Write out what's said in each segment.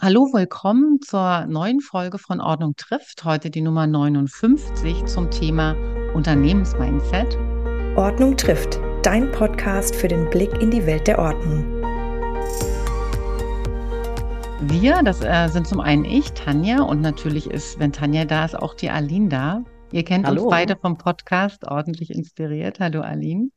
Hallo, willkommen zur neuen Folge von Ordnung trifft. Heute die Nummer 59 zum Thema Unternehmensmindset. Ordnung trifft, dein Podcast für den Blick in die Welt der Ordnung. Wir, das äh, sind zum einen ich, Tanja, und natürlich ist, wenn Tanja da ist, auch die Aline da. Ihr kennt Hallo. uns beide vom Podcast ordentlich inspiriert. Hallo Aline.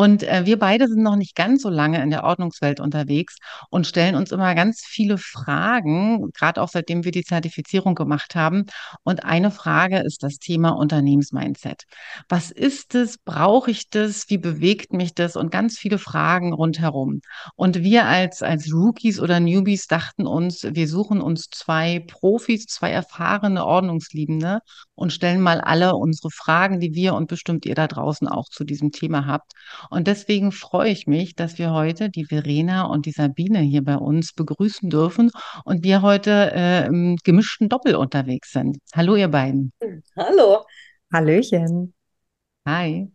Und äh, wir beide sind noch nicht ganz so lange in der Ordnungswelt unterwegs und stellen uns immer ganz viele Fragen, gerade auch seitdem wir die Zertifizierung gemacht haben. Und eine Frage ist das Thema Unternehmensmindset. Was ist es? Brauche ich das? Wie bewegt mich das? Und ganz viele Fragen rundherum. Und wir als, als Rookies oder Newbies dachten uns, wir suchen uns zwei Profis, zwei erfahrene Ordnungsliebende und stellen mal alle unsere Fragen, die wir und bestimmt ihr da draußen auch zu diesem Thema habt. Und deswegen freue ich mich, dass wir heute die Verena und die Sabine hier bei uns begrüßen dürfen und wir heute äh, im gemischten Doppel unterwegs sind. Hallo, ihr beiden. Hallo. Hallöchen. Hi.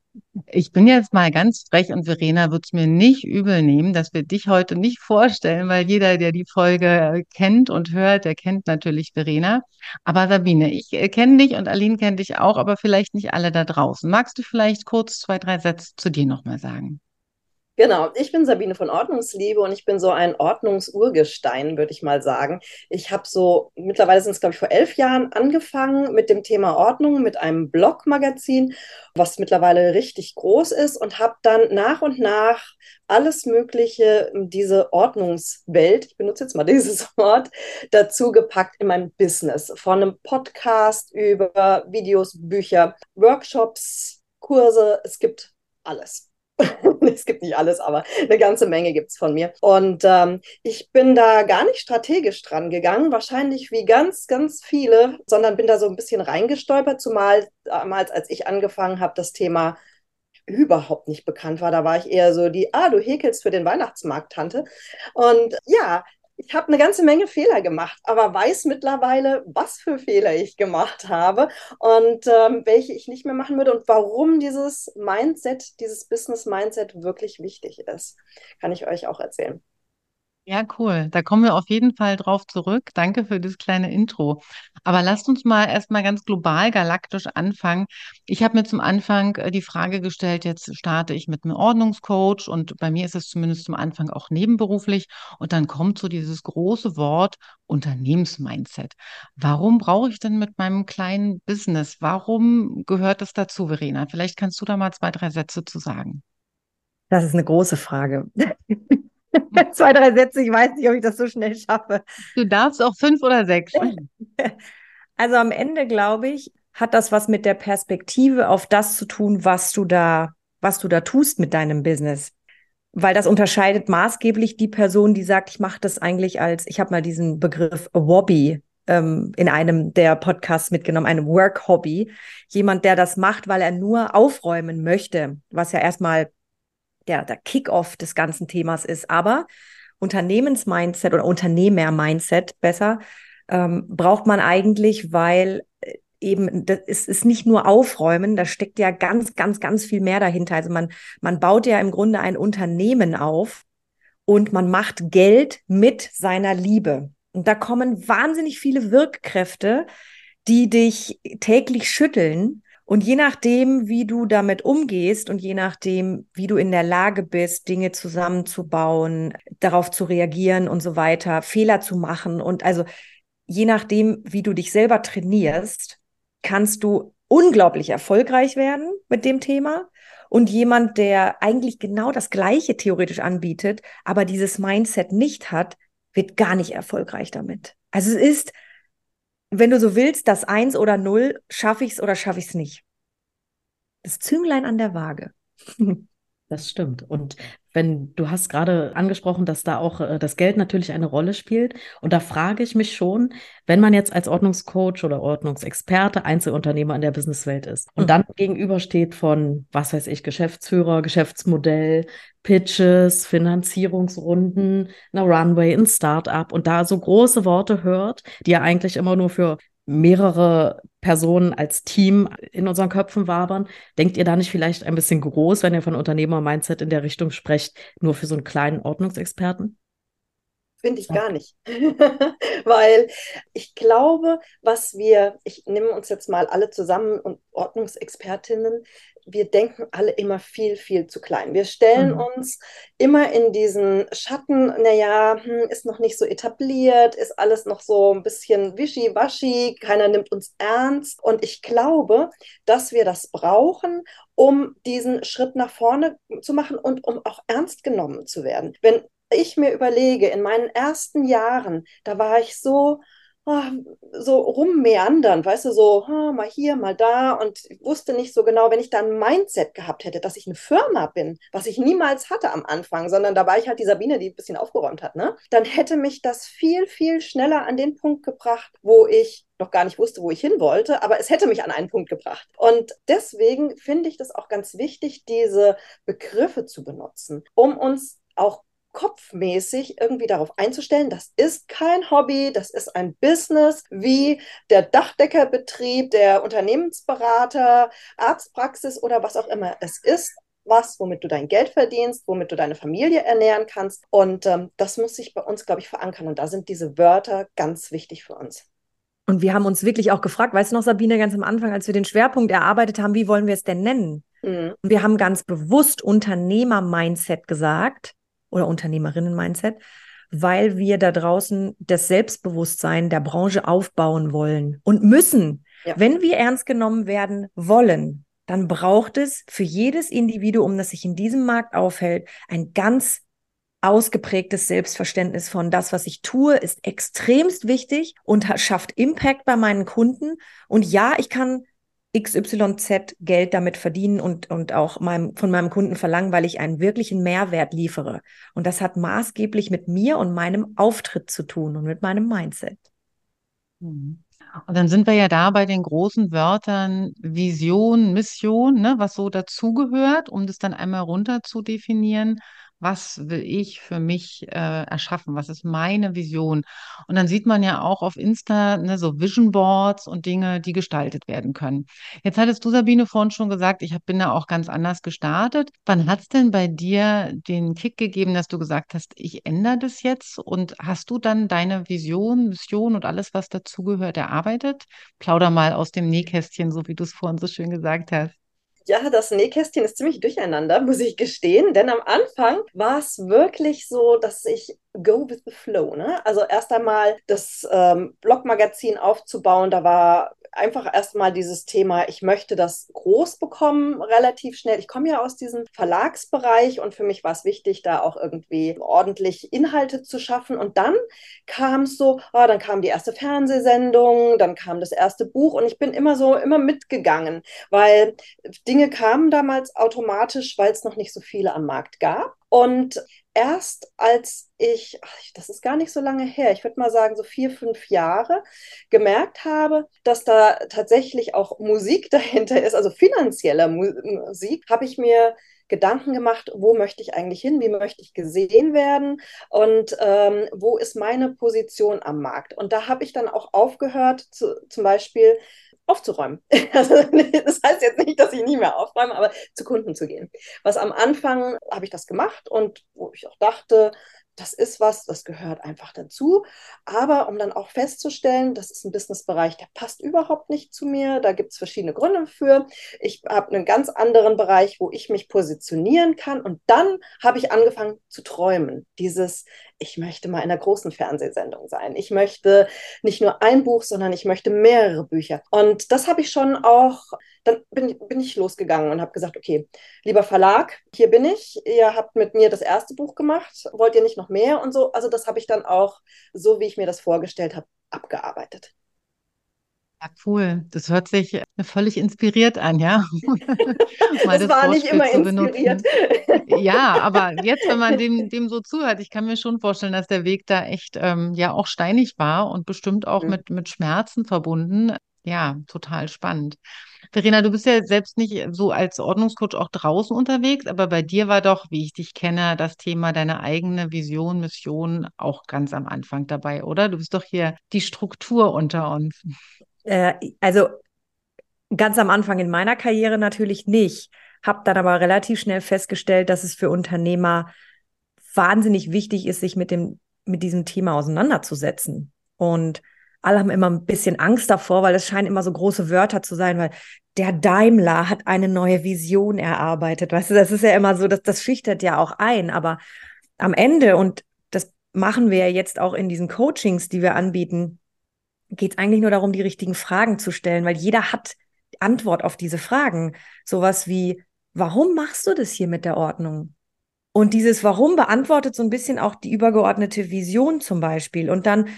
Ich bin jetzt mal ganz frech und Verena wird es mir nicht übel nehmen, dass wir dich heute nicht vorstellen, weil jeder, der die Folge kennt und hört, der kennt natürlich Verena. Aber Sabine, ich äh, kenne dich und Aline kennt dich auch, aber vielleicht nicht alle da draußen. Magst du vielleicht kurz zwei, drei Sätze zu dir nochmal sagen? Genau, ich bin Sabine von Ordnungsliebe und ich bin so ein Ordnungsurgestein, würde ich mal sagen. Ich habe so, mittlerweile sind es, glaube ich, vor elf Jahren angefangen mit dem Thema Ordnung, mit einem Blogmagazin, was mittlerweile richtig groß ist und habe dann nach und nach alles Mögliche, diese Ordnungswelt, ich benutze jetzt mal dieses Wort, dazu gepackt in mein Business. Von einem Podcast über Videos, Bücher, Workshops, Kurse, es gibt alles. es gibt nicht alles, aber eine ganze Menge gibt es von mir. Und ähm, ich bin da gar nicht strategisch dran gegangen, wahrscheinlich wie ganz, ganz viele, sondern bin da so ein bisschen reingestolpert, zumal damals, als ich angefangen habe, das Thema überhaupt nicht bekannt war. Da war ich eher so die, ah, du häkelst für den Weihnachtsmarkt, Tante. Und ja, ich habe eine ganze Menge Fehler gemacht, aber weiß mittlerweile, was für Fehler ich gemacht habe und ähm, welche ich nicht mehr machen würde und warum dieses Mindset, dieses Business-Mindset wirklich wichtig ist. Kann ich euch auch erzählen. Ja, cool. Da kommen wir auf jeden Fall drauf zurück. Danke für das kleine Intro. Aber lasst uns mal erstmal ganz global galaktisch anfangen. Ich habe mir zum Anfang äh, die Frage gestellt, jetzt starte ich mit einem Ordnungscoach und bei mir ist es zumindest zum Anfang auch nebenberuflich und dann kommt so dieses große Wort Unternehmensmindset. Warum brauche ich denn mit meinem kleinen Business? Warum gehört das dazu, Verena? Vielleicht kannst du da mal zwei, drei Sätze zu sagen. Das ist eine große Frage. Zwei, drei Sätze, ich weiß nicht, ob ich das so schnell schaffe. Du darfst auch fünf oder sechs. Also am Ende, glaube ich, hat das was mit der Perspektive auf das zu tun, was du da, was du da tust mit deinem Business. Weil das unterscheidet maßgeblich die Person, die sagt, ich mache das eigentlich als, ich habe mal diesen Begriff Wobby ähm, in einem der Podcasts mitgenommen, einem Work-Hobby. Jemand, der das macht, weil er nur aufräumen möchte, was ja erstmal der, der Kick-off des ganzen Themas ist. Aber Unternehmensmindset oder Unternehmer-Mindset besser ähm, braucht man eigentlich, weil äh, eben, das ist, ist nicht nur Aufräumen, da steckt ja ganz, ganz, ganz viel mehr dahinter. Also man, man baut ja im Grunde ein Unternehmen auf und man macht Geld mit seiner Liebe. Und da kommen wahnsinnig viele Wirkkräfte, die dich täglich schütteln und je nachdem, wie du damit umgehst und je nachdem, wie du in der Lage bist, Dinge zusammenzubauen, darauf zu reagieren und so weiter, Fehler zu machen und also je nachdem, wie du dich selber trainierst, kannst du unglaublich erfolgreich werden mit dem Thema. Und jemand, der eigentlich genau das Gleiche theoretisch anbietet, aber dieses Mindset nicht hat, wird gar nicht erfolgreich damit. Also es ist wenn du so willst, das Eins oder Null, schaffe ich es oder schaffe ich es nicht. Das Zünglein an der Waage. Das stimmt. Und wenn du hast gerade angesprochen, dass da auch äh, das Geld natürlich eine Rolle spielt. Und da frage ich mich schon, wenn man jetzt als Ordnungscoach oder Ordnungsexperte Einzelunternehmer in der Businesswelt ist und mhm. dann gegenübersteht von, was weiß ich, Geschäftsführer, Geschäftsmodell, Pitches, Finanzierungsrunden, einer Runway, ein Startup und da so große Worte hört, die ja eigentlich immer nur für mehrere Personen als Team in unseren Köpfen wabern. Denkt ihr da nicht vielleicht ein bisschen groß, wenn ihr von Unternehmer-Mindset in der Richtung sprecht, nur für so einen kleinen Ordnungsexperten? Finde ich gar nicht. Weil ich glaube, was wir, ich nehme uns jetzt mal alle zusammen und Ordnungsexpertinnen, wir denken alle immer viel, viel zu klein. Wir stellen mhm. uns immer in diesen Schatten, naja, hm, ist noch nicht so etabliert, ist alles noch so ein bisschen wischiwaschi, keiner nimmt uns ernst. Und ich glaube, dass wir das brauchen, um diesen Schritt nach vorne zu machen und um auch ernst genommen zu werden. Wenn ich mir überlege, in meinen ersten Jahren, da war ich so, so rummeandern, weißt du, so mal hier, mal da und wusste nicht so genau, wenn ich da ein Mindset gehabt hätte, dass ich eine Firma bin, was ich niemals hatte am Anfang, sondern da war ich halt die Sabine, die ein bisschen aufgeräumt hat, ne? Dann hätte mich das viel, viel schneller an den Punkt gebracht, wo ich noch gar nicht wusste, wo ich hin wollte, aber es hätte mich an einen Punkt gebracht. Und deswegen finde ich das auch ganz wichtig, diese Begriffe zu benutzen, um uns auch kopfmäßig irgendwie darauf einzustellen, das ist kein Hobby, das ist ein Business wie der Dachdeckerbetrieb, der Unternehmensberater, Arztpraxis oder was auch immer. Es ist was, womit du dein Geld verdienst, womit du deine Familie ernähren kannst. Und ähm, das muss sich bei uns, glaube ich, verankern. Und da sind diese Wörter ganz wichtig für uns. Und wir haben uns wirklich auch gefragt, weißt du noch, Sabine, ganz am Anfang, als wir den Schwerpunkt erarbeitet haben, wie wollen wir es denn nennen? Mhm. Und wir haben ganz bewusst Unternehmer-Mindset gesagt, oder Unternehmerinnen-Mindset, weil wir da draußen das Selbstbewusstsein der Branche aufbauen wollen und müssen. Ja. Wenn wir ernst genommen werden wollen, dann braucht es für jedes Individuum, das sich in diesem Markt aufhält, ein ganz ausgeprägtes Selbstverständnis von das, was ich tue, ist extremst wichtig und schafft Impact bei meinen Kunden. Und ja, ich kann XYZ Geld damit verdienen und, und auch meinem, von meinem Kunden verlangen, weil ich einen wirklichen Mehrwert liefere. Und das hat maßgeblich mit mir und meinem Auftritt zu tun und mit meinem Mindset. Mhm. Und dann sind wir ja da bei den großen Wörtern Vision, Mission, ne, was so dazugehört, um das dann einmal runter zu definieren was will ich für mich äh, erschaffen, was ist meine Vision. Und dann sieht man ja auch auf Insta ne, so Vision Boards und Dinge, die gestaltet werden können. Jetzt hattest du, Sabine, vorhin schon gesagt, ich hab, bin da auch ganz anders gestartet. Wann hat es denn bei dir den Kick gegeben, dass du gesagt hast, ich ändere das jetzt? Und hast du dann deine Vision, Mission und alles, was dazugehört, erarbeitet? Plauder mal aus dem Nähkästchen, so wie du es vorhin so schön gesagt hast. Ja, das Nähkästchen ist ziemlich durcheinander, muss ich gestehen. Denn am Anfang war es wirklich so, dass ich go with the flow. Ne? Also erst einmal das ähm, Blogmagazin aufzubauen, da war einfach erstmal dieses Thema, ich möchte das groß bekommen, relativ schnell. Ich komme ja aus diesem Verlagsbereich und für mich war es wichtig, da auch irgendwie ordentlich Inhalte zu schaffen. Und dann kam es so, oh, dann kam die erste Fernsehsendung, dann kam das erste Buch und ich bin immer so, immer mitgegangen, weil Dinge kamen damals automatisch, weil es noch nicht so viele am Markt gab. Und erst als ich, das ist gar nicht so lange her, ich würde mal sagen so vier, fünf Jahre, gemerkt habe, dass da tatsächlich auch Musik dahinter ist, also finanzielle Musik, habe ich mir Gedanken gemacht, wo möchte ich eigentlich hin, wie möchte ich gesehen werden und ähm, wo ist meine Position am Markt. Und da habe ich dann auch aufgehört, zu, zum Beispiel aufzuräumen. Also, das heißt jetzt nicht, dass ich nie mehr aufräume, aber zu Kunden zu gehen. Was am Anfang habe ich das gemacht und wo ich auch dachte, das ist was, das gehört einfach dazu. Aber um dann auch festzustellen, das ist ein Businessbereich, der passt überhaupt nicht zu mir. Da gibt es verschiedene Gründe für. Ich habe einen ganz anderen Bereich, wo ich mich positionieren kann. Und dann habe ich angefangen zu träumen. Dieses, ich möchte mal in einer großen Fernsehsendung sein. Ich möchte nicht nur ein Buch, sondern ich möchte mehrere Bücher. Und das habe ich schon auch dann bin, bin ich losgegangen und habe gesagt, okay, lieber Verlag, hier bin ich. Ihr habt mit mir das erste Buch gemacht. Wollt ihr nicht noch mehr und so? Also das habe ich dann auch, so wie ich mir das vorgestellt habe, abgearbeitet. Ja, cool. Das hört sich völlig inspiriert an, ja. das, das war nicht immer inspiriert. ja, aber jetzt, wenn man dem, dem so zuhört, ich kann mir schon vorstellen, dass der Weg da echt ähm, ja auch steinig war und bestimmt auch mhm. mit, mit Schmerzen verbunden. Ja, total spannend. Verena, du bist ja selbst nicht so als Ordnungscoach auch draußen unterwegs, aber bei dir war doch, wie ich dich kenne, das Thema deine eigene Vision, Mission auch ganz am Anfang dabei, oder? Du bist doch hier die Struktur unter uns. Äh, also ganz am Anfang in meiner Karriere natürlich nicht, habe dann aber relativ schnell festgestellt, dass es für Unternehmer wahnsinnig wichtig ist, sich mit dem mit diesem Thema auseinanderzusetzen. Und alle haben immer ein bisschen Angst davor, weil es scheinen immer so große Wörter zu sein, weil der Daimler hat eine neue Vision erarbeitet. Weißt du, das ist ja immer so, dass das schüchtert ja auch ein. Aber am Ende, und das machen wir ja jetzt auch in diesen Coachings, die wir anbieten, geht es eigentlich nur darum, die richtigen Fragen zu stellen, weil jeder hat Antwort auf diese Fragen. Sowas wie, warum machst du das hier mit der Ordnung? Und dieses Warum beantwortet so ein bisschen auch die übergeordnete Vision zum Beispiel. Und dann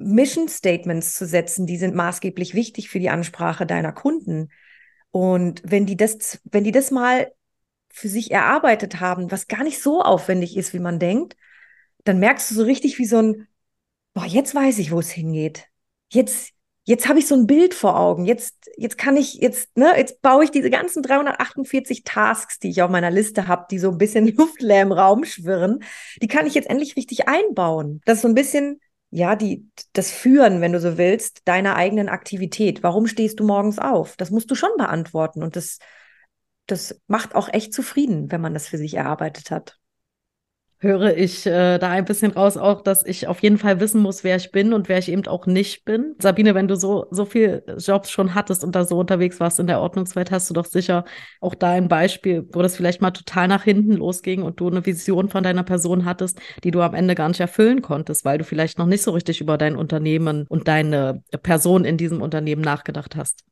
Mission Statements zu setzen, die sind maßgeblich wichtig für die Ansprache deiner Kunden. Und wenn die das, wenn die das mal für sich erarbeitet haben, was gar nicht so aufwendig ist, wie man denkt, dann merkst du so richtig wie so ein, boah, jetzt weiß ich, wo es hingeht. Jetzt, jetzt habe ich so ein Bild vor Augen. Jetzt, jetzt kann ich, jetzt, ne, jetzt baue ich diese ganzen 348 Tasks, die ich auf meiner Liste habe, die so ein bisschen luftleer im Raum schwirren, die kann ich jetzt endlich richtig einbauen. Das ist so ein bisschen ja, die, das Führen, wenn du so willst, deiner eigenen Aktivität. Warum stehst du morgens auf? Das musst du schon beantworten. Und das, das macht auch echt zufrieden, wenn man das für sich erarbeitet hat höre ich äh, da ein bisschen raus auch, dass ich auf jeden Fall wissen muss, wer ich bin und wer ich eben auch nicht bin. Sabine, wenn du so, so viel Jobs schon hattest und da so unterwegs warst in der Ordnungswelt, hast du doch sicher auch da ein Beispiel, wo das vielleicht mal total nach hinten losging und du eine Vision von deiner Person hattest, die du am Ende gar nicht erfüllen konntest, weil du vielleicht noch nicht so richtig über dein Unternehmen und deine Person in diesem Unternehmen nachgedacht hast.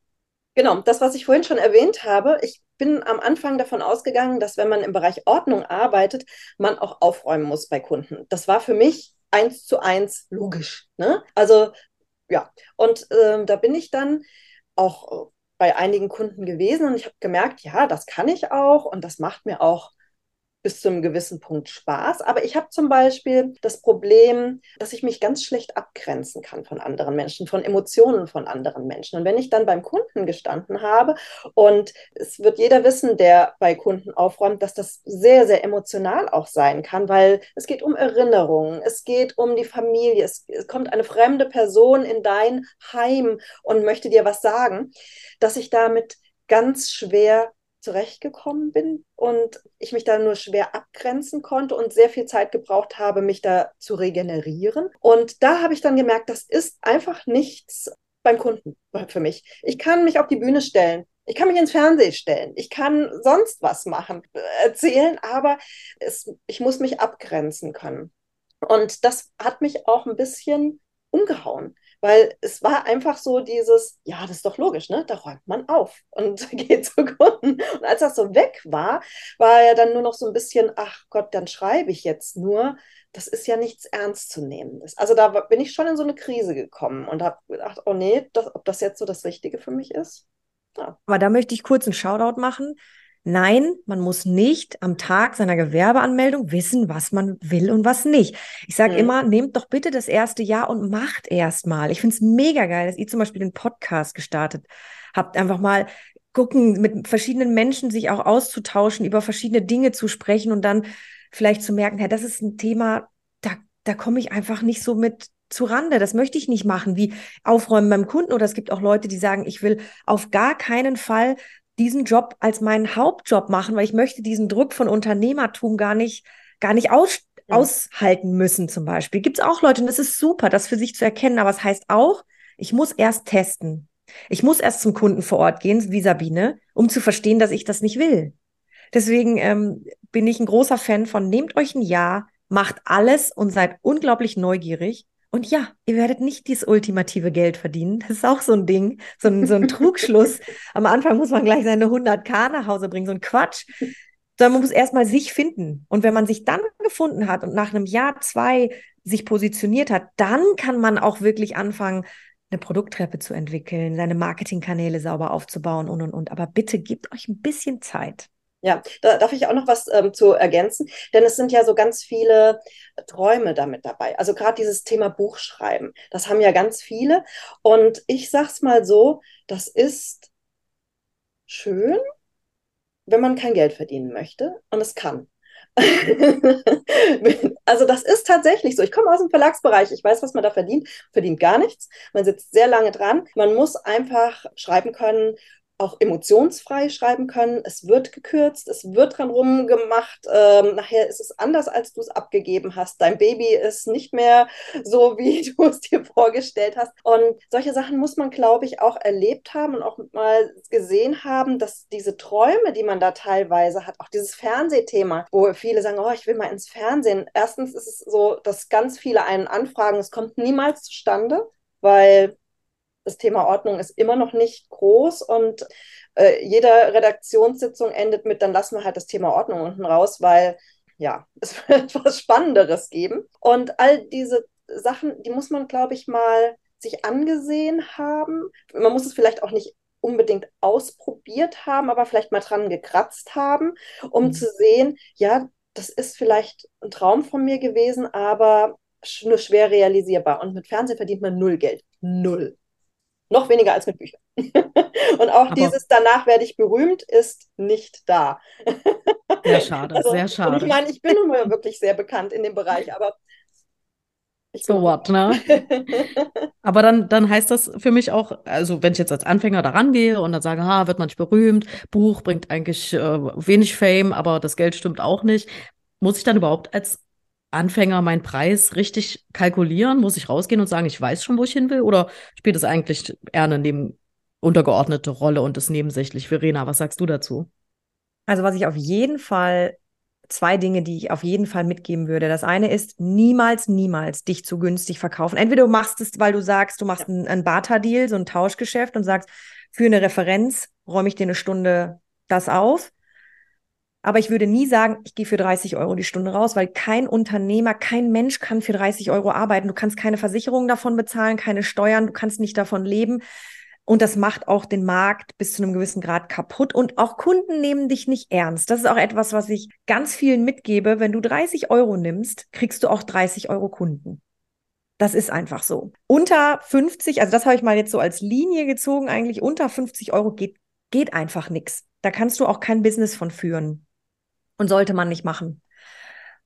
Genau, das, was ich vorhin schon erwähnt habe, ich bin am Anfang davon ausgegangen, dass wenn man im Bereich Ordnung arbeitet, man auch aufräumen muss bei Kunden. Das war für mich eins zu eins logisch. Ne? Also ja, und ähm, da bin ich dann auch bei einigen Kunden gewesen und ich habe gemerkt, ja, das kann ich auch und das macht mir auch bis zu einem gewissen Punkt Spaß. Aber ich habe zum Beispiel das Problem, dass ich mich ganz schlecht abgrenzen kann von anderen Menschen, von Emotionen von anderen Menschen. Und wenn ich dann beim Kunden gestanden habe und es wird jeder wissen, der bei Kunden aufräumt, dass das sehr, sehr emotional auch sein kann, weil es geht um Erinnerungen, es geht um die Familie, es, kommt eine fremde Person in dein Heim und möchte dir was sagen, dass ich damit ganz schwer zurechtgekommen bin und ich mich da nur schwer abgrenzen konnte und sehr viel Zeit gebraucht habe, mich da zu regenerieren. Und da habe ich dann gemerkt, das ist einfach nichts beim Kunden für mich. Ich kann mich auf die Bühne stellen. Ich kann mich ins Fernsehen stellen. Ich kann sonst was machen, erzählen, aber es, ich muss mich abgrenzen können. Und das hat mich auch ein bisschen umgehauen weil es war einfach so dieses, ja, das ist doch logisch, ne? Da räumt man auf und geht zu Kunden. Und als das so weg war, war ja dann nur noch so ein bisschen, ach Gott, dann schreibe ich jetzt nur. Das ist ja nichts Ernstzunehmendes. Also da bin ich schon in so eine Krise gekommen und habe gedacht, oh nee, das, ob das jetzt so das Richtige für mich ist. Ja. Aber da möchte ich kurz einen Shoutout machen. Nein, man muss nicht am Tag seiner Gewerbeanmeldung wissen, was man will und was nicht. Ich sage mhm. immer, nehmt doch bitte das erste Jahr und macht erst mal. Ich finde es mega geil, dass ihr zum Beispiel den Podcast gestartet habt. Einfach mal gucken, mit verschiedenen Menschen sich auch auszutauschen, über verschiedene Dinge zu sprechen und dann vielleicht zu merken, ja, das ist ein Thema, da, da komme ich einfach nicht so mit zu Rande. Das möchte ich nicht machen, wie aufräumen beim Kunden. Oder es gibt auch Leute, die sagen, ich will auf gar keinen Fall diesen Job als meinen Hauptjob machen, weil ich möchte diesen Druck von Unternehmertum gar nicht, gar nicht aus, ja. aushalten müssen, zum Beispiel. Gibt es auch Leute, und das ist super, das für sich zu erkennen, aber es das heißt auch, ich muss erst testen. Ich muss erst zum Kunden vor Ort gehen, wie Sabine, um zu verstehen, dass ich das nicht will. Deswegen ähm, bin ich ein großer Fan von, nehmt euch ein Jahr, macht alles und seid unglaublich neugierig und ja, ihr werdet nicht dieses ultimative Geld verdienen. Das ist auch so ein Ding, so ein, so ein Trugschluss. Am Anfang muss man gleich seine 100k nach Hause bringen, so ein Quatsch. Sondern man muss erstmal sich finden. Und wenn man sich dann gefunden hat und nach einem Jahr, zwei sich positioniert hat, dann kann man auch wirklich anfangen, eine Produkttreppe zu entwickeln, seine Marketingkanäle sauber aufzubauen und und und. Aber bitte gebt euch ein bisschen Zeit. Ja, da darf ich auch noch was ähm, zu ergänzen, denn es sind ja so ganz viele Träume damit dabei. Also gerade dieses Thema Buchschreiben, das haben ja ganz viele. Und ich sag's mal so, das ist schön, wenn man kein Geld verdienen möchte und es kann. also das ist tatsächlich so. Ich komme aus dem Verlagsbereich. Ich weiß, was man da verdient. Verdient gar nichts. Man sitzt sehr lange dran. Man muss einfach schreiben können auch emotionsfrei schreiben können. Es wird gekürzt, es wird dran rumgemacht. Ähm, nachher ist es anders, als du es abgegeben hast. Dein Baby ist nicht mehr so, wie du es dir vorgestellt hast. Und solche Sachen muss man, glaube ich, auch erlebt haben und auch mal gesehen haben, dass diese Träume, die man da teilweise hat, auch dieses Fernsehthema, wo viele sagen, oh, ich will mal ins Fernsehen. Erstens ist es so, dass ganz viele einen anfragen, es kommt niemals zustande, weil das Thema Ordnung ist immer noch nicht groß und äh, jede Redaktionssitzung endet mit, dann lassen wir halt das Thema Ordnung unten raus, weil ja, es wird etwas Spannenderes geben. Und all diese Sachen, die muss man, glaube ich, mal sich angesehen haben. Man muss es vielleicht auch nicht unbedingt ausprobiert haben, aber vielleicht mal dran gekratzt haben, um mhm. zu sehen, ja, das ist vielleicht ein Traum von mir gewesen, aber nur schwer realisierbar. Und mit Fernsehen verdient man null Geld. Null. Noch weniger als mit Büchern. und auch Aber dieses danach werde ich berühmt ist nicht da. Sehr schade, also, sehr schade. ich meine, ich bin nun mal wirklich sehr bekannt in dem Bereich, aber so what, ne? Aber dann, dann heißt das für mich auch, also wenn ich jetzt als Anfänger da rangehe und dann sage, ha, wird man nicht berühmt, Buch bringt eigentlich äh, wenig Fame, aber das Geld stimmt auch nicht, muss ich dann überhaupt als Anfänger meinen Preis richtig kalkulieren? Muss ich rausgehen und sagen, ich weiß schon, wo ich hin will? Oder spielt es eigentlich eher eine neben untergeordnete Rolle und ist nebensächlich? Verena, was sagst du dazu? Also, was ich auf jeden Fall, zwei Dinge, die ich auf jeden Fall mitgeben würde. Das eine ist, niemals, niemals dich zu günstig verkaufen. Entweder du machst es, weil du sagst, du machst ja. einen, einen Barter-Deal, so ein Tauschgeschäft und sagst, für eine Referenz räume ich dir eine Stunde das auf. Aber ich würde nie sagen, ich gehe für 30 Euro die Stunde raus, weil kein Unternehmer, kein Mensch kann für 30 Euro arbeiten. Du kannst keine Versicherung davon bezahlen, keine Steuern, du kannst nicht davon leben. Und das macht auch den Markt bis zu einem gewissen Grad kaputt. Und auch Kunden nehmen dich nicht ernst. Das ist auch etwas, was ich ganz vielen mitgebe. Wenn du 30 Euro nimmst, kriegst du auch 30 Euro Kunden. Das ist einfach so. Unter 50, also das habe ich mal jetzt so als Linie gezogen, eigentlich unter 50 Euro geht, geht einfach nichts. Da kannst du auch kein Business von führen und sollte man nicht machen.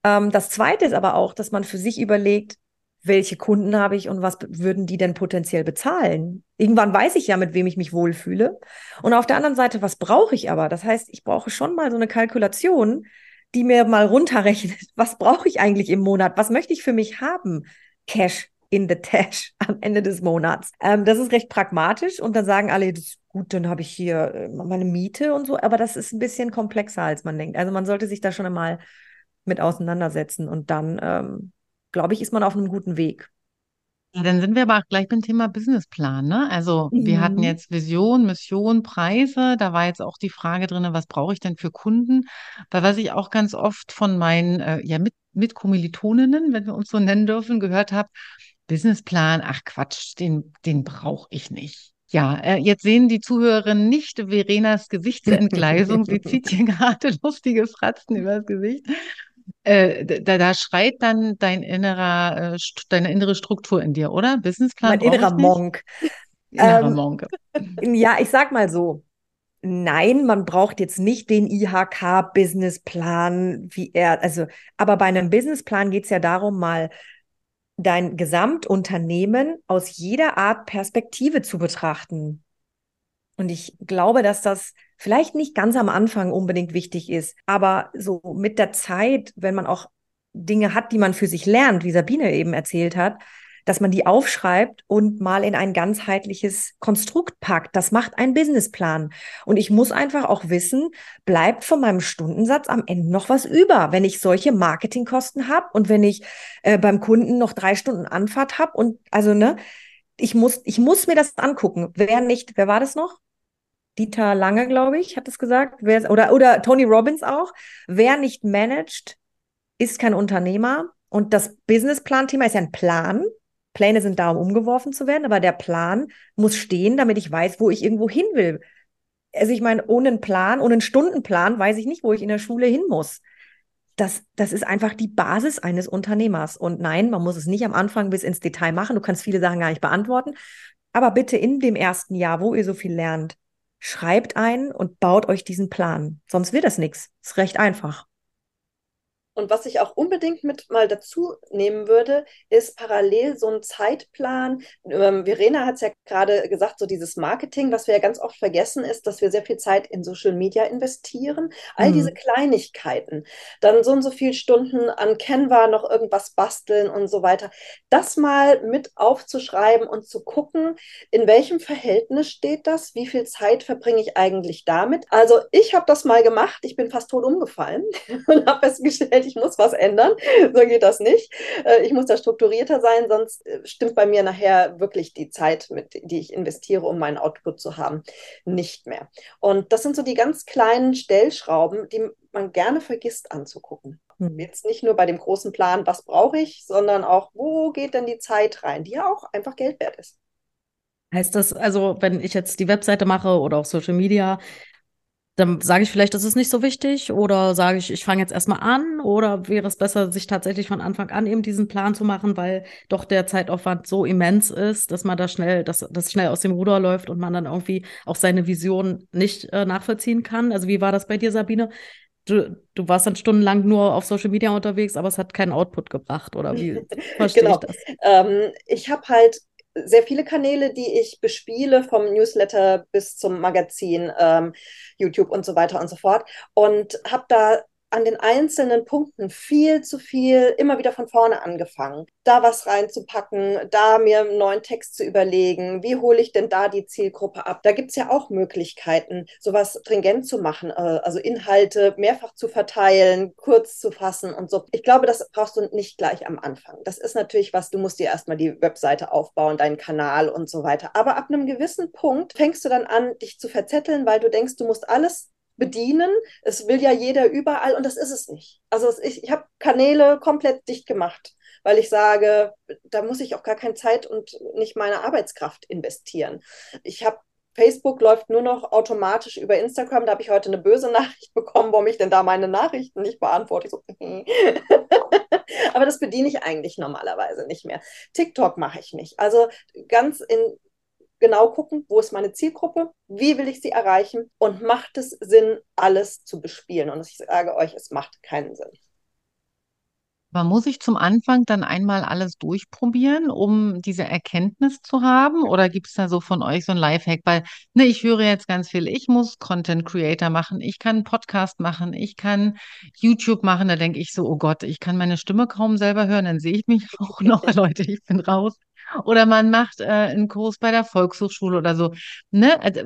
Ähm, das Zweite ist aber auch, dass man für sich überlegt, welche Kunden habe ich und was würden die denn potenziell bezahlen? Irgendwann weiß ich ja, mit wem ich mich wohlfühle. Und auf der anderen Seite, was brauche ich aber? Das heißt, ich brauche schon mal so eine Kalkulation, die mir mal runterrechnet, was brauche ich eigentlich im Monat? Was möchte ich für mich haben? Cash in the Tash am Ende des Monats. Ähm, das ist recht pragmatisch und dann sagen alle, das gut, dann habe ich hier äh, meine Miete und so, aber das ist ein bisschen komplexer, als man denkt. Also man sollte sich da schon einmal mit auseinandersetzen und dann ähm, glaube ich, ist man auf einem guten Weg. Ja, dann sind wir aber auch gleich beim Thema Businessplan. Ne? Also mhm. wir hatten mhm. jetzt Vision, Mission, Preise. Da war jetzt auch die Frage drin, was brauche ich denn für Kunden? Weil was ich auch ganz oft von meinen äh, ja, mit, Mitkommilitoninnen, wenn wir uns so nennen dürfen, gehört habe, Businessplan, ach Quatsch, den, den brauche ich nicht. Ja, äh, jetzt sehen die Zuhörerinnen nicht Verenas Gesichtsentgleisung. Sie zieht hier gerade lustige Fratzen übers Gesicht. Äh, da, da schreit dann dein innerer, äh, deine innere Struktur in dir, oder? Businessplan? Mein innerer Monk. Innerer ähm, Monk. Ja, ich sag mal so. Nein, man braucht jetzt nicht den IHK-Businessplan, wie er, also, aber bei einem Businessplan geht es ja darum, mal dein Gesamtunternehmen aus jeder Art Perspektive zu betrachten. Und ich glaube, dass das vielleicht nicht ganz am Anfang unbedingt wichtig ist, aber so mit der Zeit, wenn man auch Dinge hat, die man für sich lernt, wie Sabine eben erzählt hat, dass man die aufschreibt und mal in ein ganzheitliches Konstrukt packt. Das macht ein Businessplan. Und ich muss einfach auch wissen, bleibt von meinem Stundensatz am Ende noch was über, wenn ich solche Marketingkosten habe und wenn ich äh, beim Kunden noch drei Stunden Anfahrt habe und also ne, ich muss, ich muss mir das angucken. Wer nicht, wer war das noch? Dieter Lange, glaube ich, hat es gesagt. Wer, oder, oder Tony Robbins auch. Wer nicht managt, ist kein Unternehmer. Und das Businessplan-Thema ist ja ein Plan. Pläne sind da, um umgeworfen zu werden, aber der Plan muss stehen, damit ich weiß, wo ich irgendwo hin will. Also ich meine, ohne einen Plan, ohne einen Stundenplan weiß ich nicht, wo ich in der Schule hin muss. Das, das ist einfach die Basis eines Unternehmers. Und nein, man muss es nicht am Anfang bis ins Detail machen. Du kannst viele Sachen gar nicht beantworten. Aber bitte in dem ersten Jahr, wo ihr so viel lernt, schreibt ein und baut euch diesen Plan. Sonst wird das nichts. Ist recht einfach. Und was ich auch unbedingt mit mal dazu nehmen würde, ist parallel so ein Zeitplan. Ähm, Verena hat es ja gerade gesagt, so dieses Marketing, was wir ja ganz oft vergessen, ist, dass wir sehr viel Zeit in Social Media investieren. All mhm. diese Kleinigkeiten, dann so und so viele Stunden an Canva noch irgendwas basteln und so weiter. Das mal mit aufzuschreiben und zu gucken, in welchem Verhältnis steht das? Wie viel Zeit verbringe ich eigentlich damit? Also ich habe das mal gemacht. Ich bin fast tot umgefallen und habe festgestellt, festgestellt, ich muss was ändern. So geht das nicht. Äh, ich muss da strukturierter sein, sonst äh, stimmt bei mir nachher wirklich die Zeit, mit, die ich investiere, um meinen Output zu haben, nicht mehr. Und das sind so die ganz kleinen Stellschrauben, die man gerne vergisst anzugucken. Hm. Jetzt nicht nur bei dem großen Plan, was brauche ich, sondern auch, wo geht denn die Zeit rein, die ja auch einfach Geld wert ist. Heißt das also, wenn ich jetzt die Webseite mache oder auch Social Media, dann sage ich vielleicht, das ist nicht so wichtig oder sage ich, ich fange jetzt erstmal an oder wäre es besser, sich tatsächlich von Anfang an eben diesen Plan zu machen, weil doch der Zeitaufwand so immens ist, dass man da schnell, dass das schnell aus dem Ruder läuft und man dann irgendwie auch seine Vision nicht äh, nachvollziehen kann. Also wie war das bei dir, Sabine? Du, du warst dann stundenlang nur auf Social Media unterwegs, aber es hat keinen Output gebracht, oder wie verstehe genau. ich das? Ähm, ich habe halt sehr viele Kanäle, die ich bespiele, vom Newsletter bis zum Magazin, ähm, YouTube und so weiter und so fort. Und habe da an den einzelnen Punkten viel zu viel immer wieder von vorne angefangen. Da was reinzupacken, da mir einen neuen Text zu überlegen, wie hole ich denn da die Zielgruppe ab? Da gibt es ja auch Möglichkeiten, sowas stringent zu machen, äh, also Inhalte mehrfach zu verteilen, kurz zu fassen und so. Ich glaube, das brauchst du nicht gleich am Anfang. Das ist natürlich was, du musst dir erstmal die Webseite aufbauen, deinen Kanal und so weiter. Aber ab einem gewissen Punkt fängst du dann an, dich zu verzetteln, weil du denkst, du musst alles bedienen. Es will ja jeder überall und das ist es nicht. Also ich, ich habe Kanäle komplett dicht gemacht, weil ich sage, da muss ich auch gar keine Zeit und nicht meine Arbeitskraft investieren. Ich habe Facebook läuft nur noch automatisch über Instagram. Da habe ich heute eine böse Nachricht bekommen, warum ich denn da meine Nachrichten nicht beantworte. So, Aber das bediene ich eigentlich normalerweise nicht mehr. TikTok mache ich nicht. Also ganz in genau gucken, wo ist meine Zielgruppe, wie will ich sie erreichen und macht es Sinn, alles zu bespielen. Und ich sage euch, es macht keinen Sinn. Aber muss ich zum Anfang dann einmal alles durchprobieren, um diese Erkenntnis zu haben? Oder gibt es da so von euch so ein Lifehack? Weil, ne, ich höre jetzt ganz viel, ich muss Content Creator machen, ich kann Podcast machen, ich kann YouTube machen. Da denke ich so, oh Gott, ich kann meine Stimme kaum selber hören, dann sehe ich mich auch noch, Leute, ich bin raus. Oder man macht äh, einen Kurs bei der Volkshochschule oder so. Ne? Also,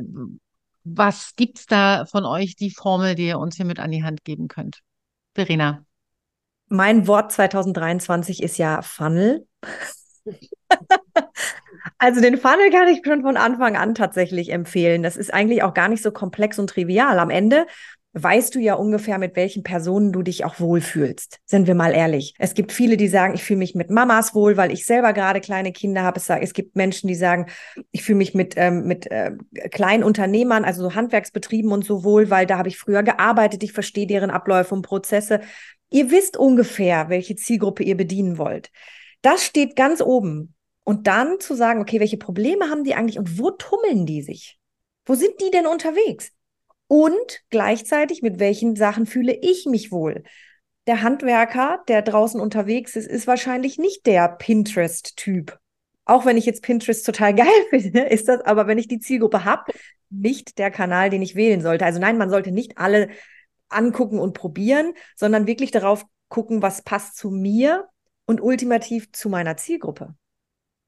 was es da von euch die Formel, die ihr uns hier mit an die Hand geben könnt? Verena. Mein Wort 2023 ist ja Funnel. also den Funnel kann ich schon von Anfang an tatsächlich empfehlen. Das ist eigentlich auch gar nicht so komplex und trivial. Am Ende weißt du ja ungefähr, mit welchen Personen du dich auch wohlfühlst. Sind wir mal ehrlich. Es gibt viele, die sagen, ich fühle mich mit Mamas wohl, weil ich selber gerade kleine Kinder habe. Es, gibt Menschen, die sagen, ich fühle mich mit, ähm, mit äh, kleinen Unternehmern, also so Handwerksbetrieben und so wohl, weil da habe ich früher gearbeitet. Ich verstehe deren Abläufe und Prozesse. Ihr wisst ungefähr, welche Zielgruppe ihr bedienen wollt. Das steht ganz oben. Und dann zu sagen, okay, welche Probleme haben die eigentlich und wo tummeln die sich? Wo sind die denn unterwegs? Und gleichzeitig, mit welchen Sachen fühle ich mich wohl? Der Handwerker, der draußen unterwegs ist, ist wahrscheinlich nicht der Pinterest-Typ. Auch wenn ich jetzt Pinterest total geil finde, ist das aber, wenn ich die Zielgruppe habe, nicht der Kanal, den ich wählen sollte. Also nein, man sollte nicht alle angucken und probieren, sondern wirklich darauf gucken, was passt zu mir und ultimativ zu meiner Zielgruppe.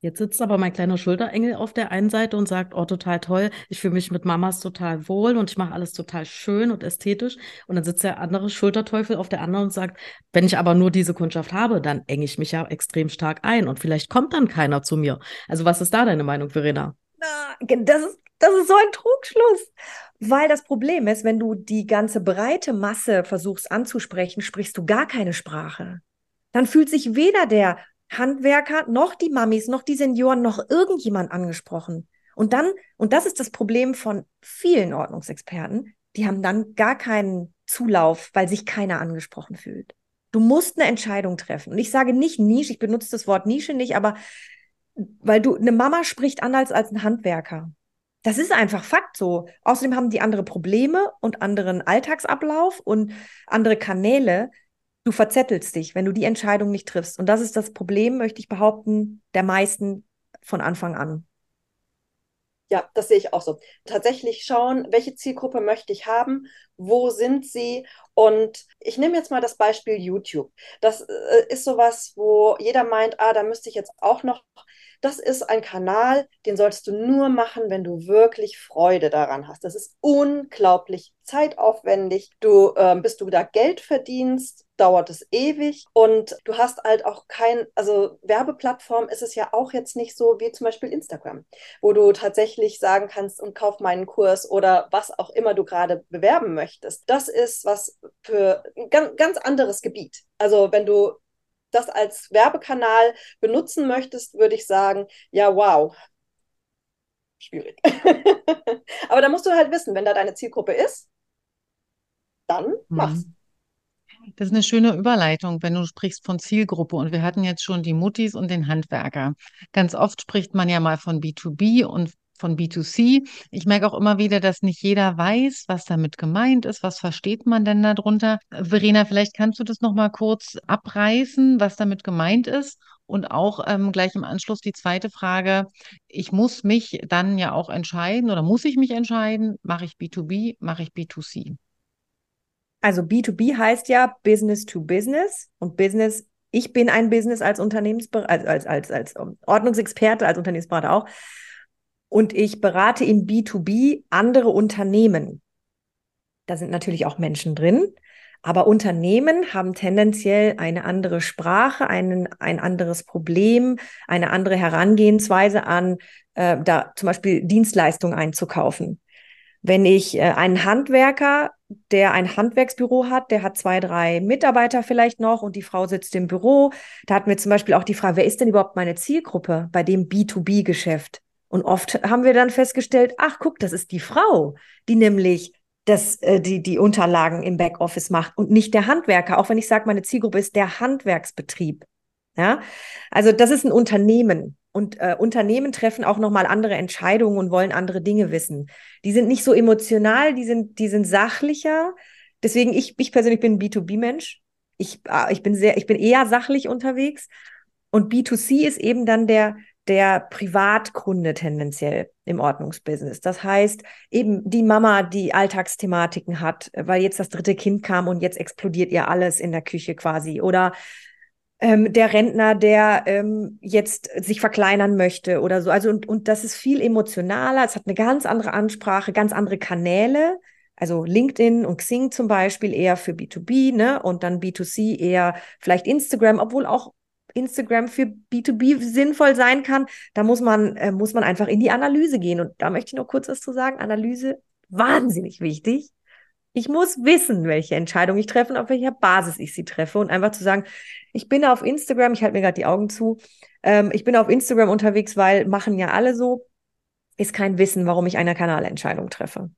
Jetzt sitzt aber mein kleiner Schulterengel auf der einen Seite und sagt, oh, total toll, ich fühle mich mit Mamas total wohl und ich mache alles total schön und ästhetisch. Und dann sitzt der andere Schulterteufel auf der anderen und sagt, wenn ich aber nur diese Kundschaft habe, dann enge ich mich ja extrem stark ein und vielleicht kommt dann keiner zu mir. Also was ist da deine Meinung, Verena? Das ist, das ist so ein Trugschluss. Weil das Problem ist, wenn du die ganze breite Masse versuchst anzusprechen, sprichst du gar keine Sprache. Dann fühlt sich weder der Handwerker noch die Mamis noch die Senioren noch irgendjemand angesprochen. Und dann, und das ist das Problem von vielen Ordnungsexperten, die haben dann gar keinen Zulauf, weil sich keiner angesprochen fühlt. Du musst eine Entscheidung treffen. Und ich sage nicht Nische, ich benutze das Wort Nische nicht, aber weil du, eine Mama spricht anders als ein Handwerker. Das ist einfach Fakt so. Außerdem haben die andere Probleme und anderen Alltagsablauf und andere Kanäle. Du verzettelst dich, wenn du die Entscheidung nicht triffst. Und das ist das Problem, möchte ich behaupten, der meisten von Anfang an. Ja, das sehe ich auch so. Tatsächlich schauen, welche Zielgruppe möchte ich haben, wo sind sie? Und ich nehme jetzt mal das Beispiel YouTube. Das äh, ist sowas, wo jeder meint, ah, da müsste ich jetzt auch noch das ist ein Kanal, den solltest du nur machen, wenn du wirklich Freude daran hast. Das ist unglaublich zeitaufwendig. Du, äh, bis du da Geld verdienst, dauert es ewig und du hast halt auch kein, also Werbeplattform ist es ja auch jetzt nicht so wie zum Beispiel Instagram, wo du tatsächlich sagen kannst und kauf meinen Kurs oder was auch immer du gerade bewerben möchtest. Das ist was für ein ganz, ganz anderes Gebiet. Also wenn du das als Werbekanal benutzen möchtest, würde ich sagen, ja, wow. Schwierig. Aber da musst du halt wissen, wenn da deine Zielgruppe ist, dann mach's. Mhm. Das ist eine schöne Überleitung, wenn du sprichst von Zielgruppe. Und wir hatten jetzt schon die Muttis und den Handwerker. Ganz oft spricht man ja mal von B2B und von B2C. Ich merke auch immer wieder, dass nicht jeder weiß, was damit gemeint ist. Was versteht man denn darunter? Verena, vielleicht kannst du das nochmal kurz abreißen, was damit gemeint ist. Und auch ähm, gleich im Anschluss die zweite Frage. Ich muss mich dann ja auch entscheiden oder muss ich mich entscheiden, mache ich B2B, mache ich B2C? Also B2B heißt ja Business to Business und Business ich bin ein Business als Unternehmensberater, als, als, als, als Ordnungsexperte, als Unternehmensberater auch und ich berate in B2B andere Unternehmen. Da sind natürlich auch Menschen drin, aber Unternehmen haben tendenziell eine andere Sprache, einen, ein anderes Problem, eine andere Herangehensweise an, äh, da zum Beispiel Dienstleistungen einzukaufen. Wenn ich äh, einen Handwerker, der ein Handwerksbüro hat, der hat zwei, drei Mitarbeiter vielleicht noch und die Frau sitzt im Büro, da hatten wir zum Beispiel auch die Frage, wer ist denn überhaupt meine Zielgruppe bei dem B2B-Geschäft? Und oft haben wir dann festgestellt, ach guck, das ist die Frau, die nämlich das, äh, die, die Unterlagen im Backoffice macht und nicht der Handwerker, auch wenn ich sage, meine Zielgruppe ist der Handwerksbetrieb. Ja, also das ist ein Unternehmen. Und äh, Unternehmen treffen auch nochmal andere Entscheidungen und wollen andere Dinge wissen. Die sind nicht so emotional, die sind, die sind sachlicher. Deswegen, ich, ich persönlich bin ein B2B-Mensch. Ich, äh, ich bin sehr, ich bin eher sachlich unterwegs. Und B2C ist eben dann der, der Privatkunde tendenziell im Ordnungsbusiness. Das heißt, eben die Mama, die Alltagsthematiken hat, weil jetzt das dritte Kind kam und jetzt explodiert ihr alles in der Küche quasi. Oder ähm, der Rentner, der ähm, jetzt sich verkleinern möchte oder so. Also, und, und das ist viel emotionaler. Es hat eine ganz andere Ansprache, ganz andere Kanäle. Also LinkedIn und Xing zum Beispiel eher für B2B, ne? Und dann B2C eher vielleicht Instagram, obwohl auch Instagram für B2B sinnvoll sein kann, da muss man, äh, muss man einfach in die Analyse gehen. Und da möchte ich noch kurz was zu sagen. Analyse, wahnsinnig wichtig. Ich muss wissen, welche Entscheidung ich treffe und auf welcher Basis ich sie treffe. Und einfach zu sagen, ich bin auf Instagram, ich halte mir gerade die Augen zu, ähm, ich bin auf Instagram unterwegs, weil machen ja alle so, ist kein Wissen, warum ich eine Kanalentscheidung treffe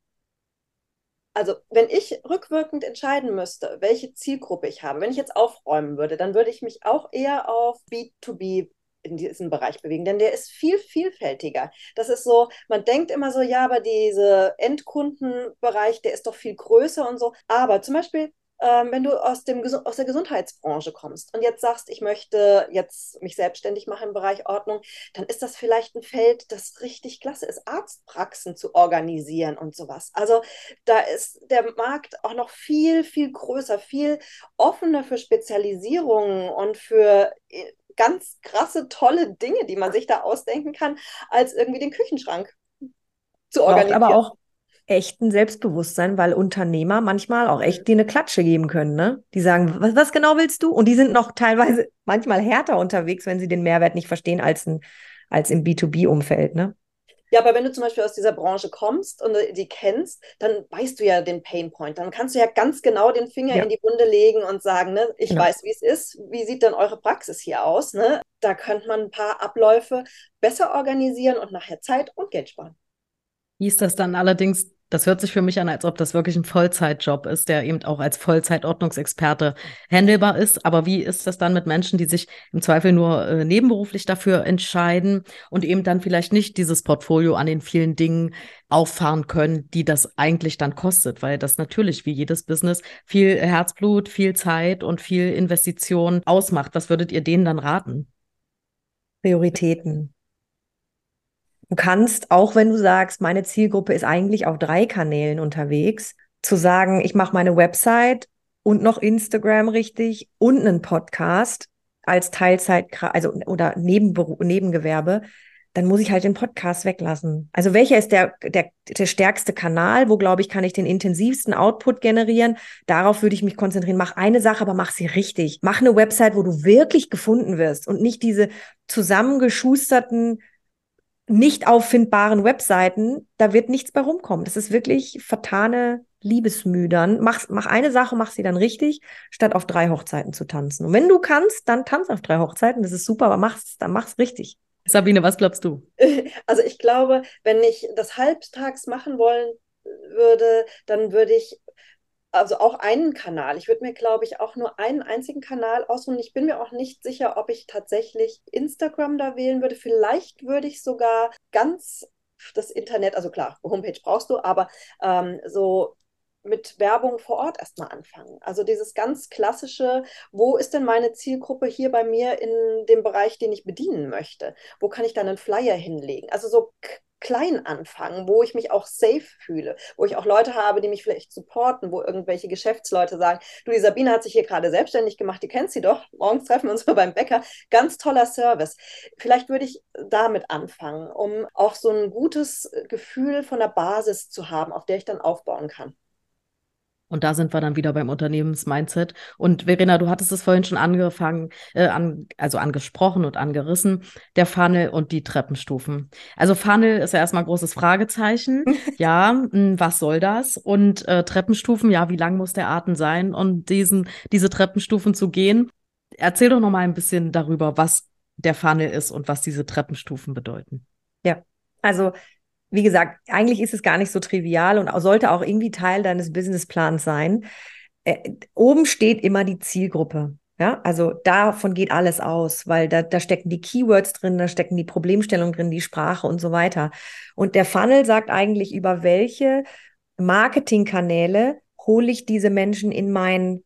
also wenn ich rückwirkend entscheiden müsste, welche Zielgruppe ich habe, wenn ich jetzt aufräumen würde, dann würde ich mich auch eher auf B2B in diesem Bereich bewegen, denn der ist viel vielfältiger. Das ist so, man denkt immer so, ja, aber diese Endkundenbereich, der ist doch viel größer und so. Aber zum Beispiel ähm, wenn du aus, dem, aus der Gesundheitsbranche kommst und jetzt sagst, ich möchte jetzt mich selbstständig machen im Bereich Ordnung, dann ist das vielleicht ein Feld, das richtig klasse ist, Arztpraxen zu organisieren und sowas. Also da ist der Markt auch noch viel, viel größer, viel offener für Spezialisierungen und für äh, ganz krasse, tolle Dinge, die man sich da ausdenken kann, als irgendwie den Küchenschrank zu organisieren. aber auch echten Selbstbewusstsein, weil Unternehmer manchmal auch echt dir eine Klatsche geben können, ne? Die sagen, was, was genau willst du? Und die sind noch teilweise manchmal härter unterwegs, wenn sie den Mehrwert nicht verstehen als, ein, als im B2B-Umfeld, ne? Ja, aber wenn du zum Beispiel aus dieser Branche kommst und die kennst, dann weißt du ja den Painpoint. Dann kannst du ja ganz genau den Finger ja. in die Wunde legen und sagen, ne, ich genau. weiß, wie es ist. Wie sieht denn eure Praxis hier aus? Ne? Da könnte man ein paar Abläufe besser organisieren und nachher Zeit und Geld sparen. Wie ist das dann allerdings Das hört sich für mich an, als ob das wirklich ein Vollzeitjob ist, der eben auch als Vollzeitordnungsexperte handelbar ist. Aber wie ist das dann mit Menschen, die sich im Zweifel nur äh, nebenberuflich dafür entscheiden und eben dann vielleicht nicht dieses Portfolio an den vielen Dingen auffahren können, die das eigentlich dann kostet? Weil das natürlich wie jedes Business viel Herzblut, viel Zeit und viel Investition ausmacht. Was würdet ihr denen dann raten? Prioritäten. Du kannst, auch wenn du sagst, meine Zielgruppe ist eigentlich auf drei Kanälen unterwegs, zu sagen, ich mache meine Website und noch Instagram richtig und einen Podcast als Teilzeit, also oder Nebenberu Nebengewerbe, dann muss ich halt den Podcast weglassen. Also welcher ist der, der, der stärkste Kanal? Wo, glaube ich, kann ich den intensivsten Output generieren? Darauf würde ich mich konzentrieren. Mach eine Sache, aber mach sie richtig. Mach eine Website, wo du wirklich gefunden wirst und nicht diese zusammengeschusterten nicht auffindbaren Webseiten, da wird nichts bei rumkommen. Das ist wirklich vertane Liebesmüdern. Mach, mach eine Sache, mach sie dann richtig, statt auf drei Hochzeiten zu tanzen. Und wenn du kannst, dann tanz auf drei Hochzeiten. Das ist super, aber mach's, dann mach's richtig. Sabine, was glaubst du? Also ich glaube, wenn ich das halbtags machen wollen würde, dann würde ich also auch einen Kanal. Ich würde mir, glaube ich, auch nur einen einzigen Kanal aussuchen. Ich bin mir auch nicht sicher, ob ich tatsächlich Instagram da wählen würde. Vielleicht würde ich sogar ganz das Internet, also klar, Homepage brauchst du, aber ähm, so mit Werbung vor Ort erstmal anfangen. Also dieses ganz klassische, wo ist denn meine Zielgruppe hier bei mir in dem Bereich, den ich bedienen möchte? Wo kann ich dann einen Flyer hinlegen? Also so klein anfangen, wo ich mich auch safe fühle, wo ich auch Leute habe, die mich vielleicht supporten, wo irgendwelche Geschäftsleute sagen, du, die Sabine hat sich hier gerade selbstständig gemacht, die kennst sie doch, morgens treffen wir uns mal beim Bäcker, ganz toller Service. Vielleicht würde ich damit anfangen, um auch so ein gutes Gefühl von der Basis zu haben, auf der ich dann aufbauen kann. Und da sind wir dann wieder beim Unternehmensmindset. Und Verena, du hattest es vorhin schon angefangen, äh, an, also angesprochen und angerissen, der Funnel und die Treppenstufen. Also Funnel ist ja erstmal ein großes Fragezeichen. ja, mh, hm, was soll das? Und äh, Treppenstufen, ja, wie lang muss der Atem sein, um diesen, diese Treppenstufen zu gehen? Erzähl doch noch mal ein bisschen darüber, was der Funnel ist und was diese Treppenstufen bedeuten. Ja, also wie gesagt, eigentlich ist es gar nicht so trivial und sollte auch irgendwie Teil deines Businessplans sein. Äh, oben steht immer die Zielgruppe. Ja, also davon geht alles aus, weil da, da stecken die Keywords drin, da stecken die Problemstellungen drin, die Sprache und so weiter. Und der Funnel sagt eigentlich, über welche Marketingkanäle hole ich diese Menschen in mein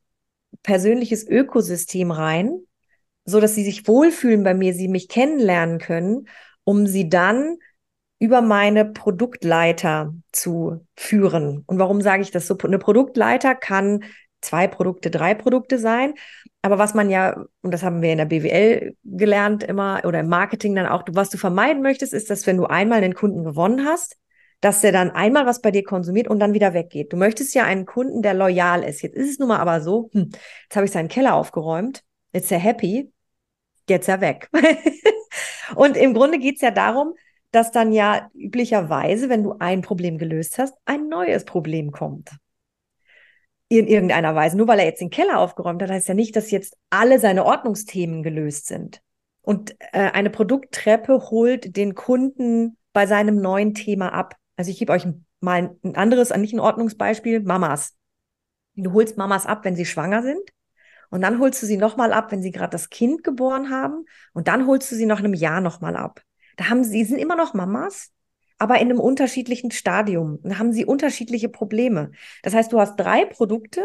persönliches Ökosystem rein, so dass sie sich wohlfühlen bei mir, sie mich kennenlernen können, um sie dann über meine Produktleiter zu führen. Und warum sage ich das so? Eine Produktleiter kann zwei Produkte, drei Produkte sein. Aber was man ja, und das haben wir in der BWL gelernt immer oder im Marketing dann auch, was du vermeiden möchtest, ist, dass wenn du einmal einen Kunden gewonnen hast, dass der dann einmal was bei dir konsumiert und dann wieder weggeht. Du möchtest ja einen Kunden, der loyal ist. Jetzt ist es nun mal aber so, hm, jetzt habe ich seinen Keller aufgeräumt, jetzt ist er happy, jetzt ist er weg. und im Grunde geht es ja darum, dass dann ja üblicherweise, wenn du ein Problem gelöst hast, ein neues Problem kommt. In irgendeiner Weise. Nur weil er jetzt den Keller aufgeräumt hat, heißt ja nicht, dass jetzt alle seine Ordnungsthemen gelöst sind. Und äh, eine Produkttreppe holt den Kunden bei seinem neuen Thema ab. Also ich gebe euch mal ein anderes, nicht ein Ordnungsbeispiel, Mamas. Du holst Mamas ab, wenn sie schwanger sind. Und dann holst du sie nochmal ab, wenn sie gerade das Kind geboren haben. Und dann holst du sie nach einem Jahr nochmal ab. Da haben sie, sind immer noch Mamas, aber in einem unterschiedlichen Stadium. Da haben sie unterschiedliche Probleme. Das heißt, du hast drei Produkte,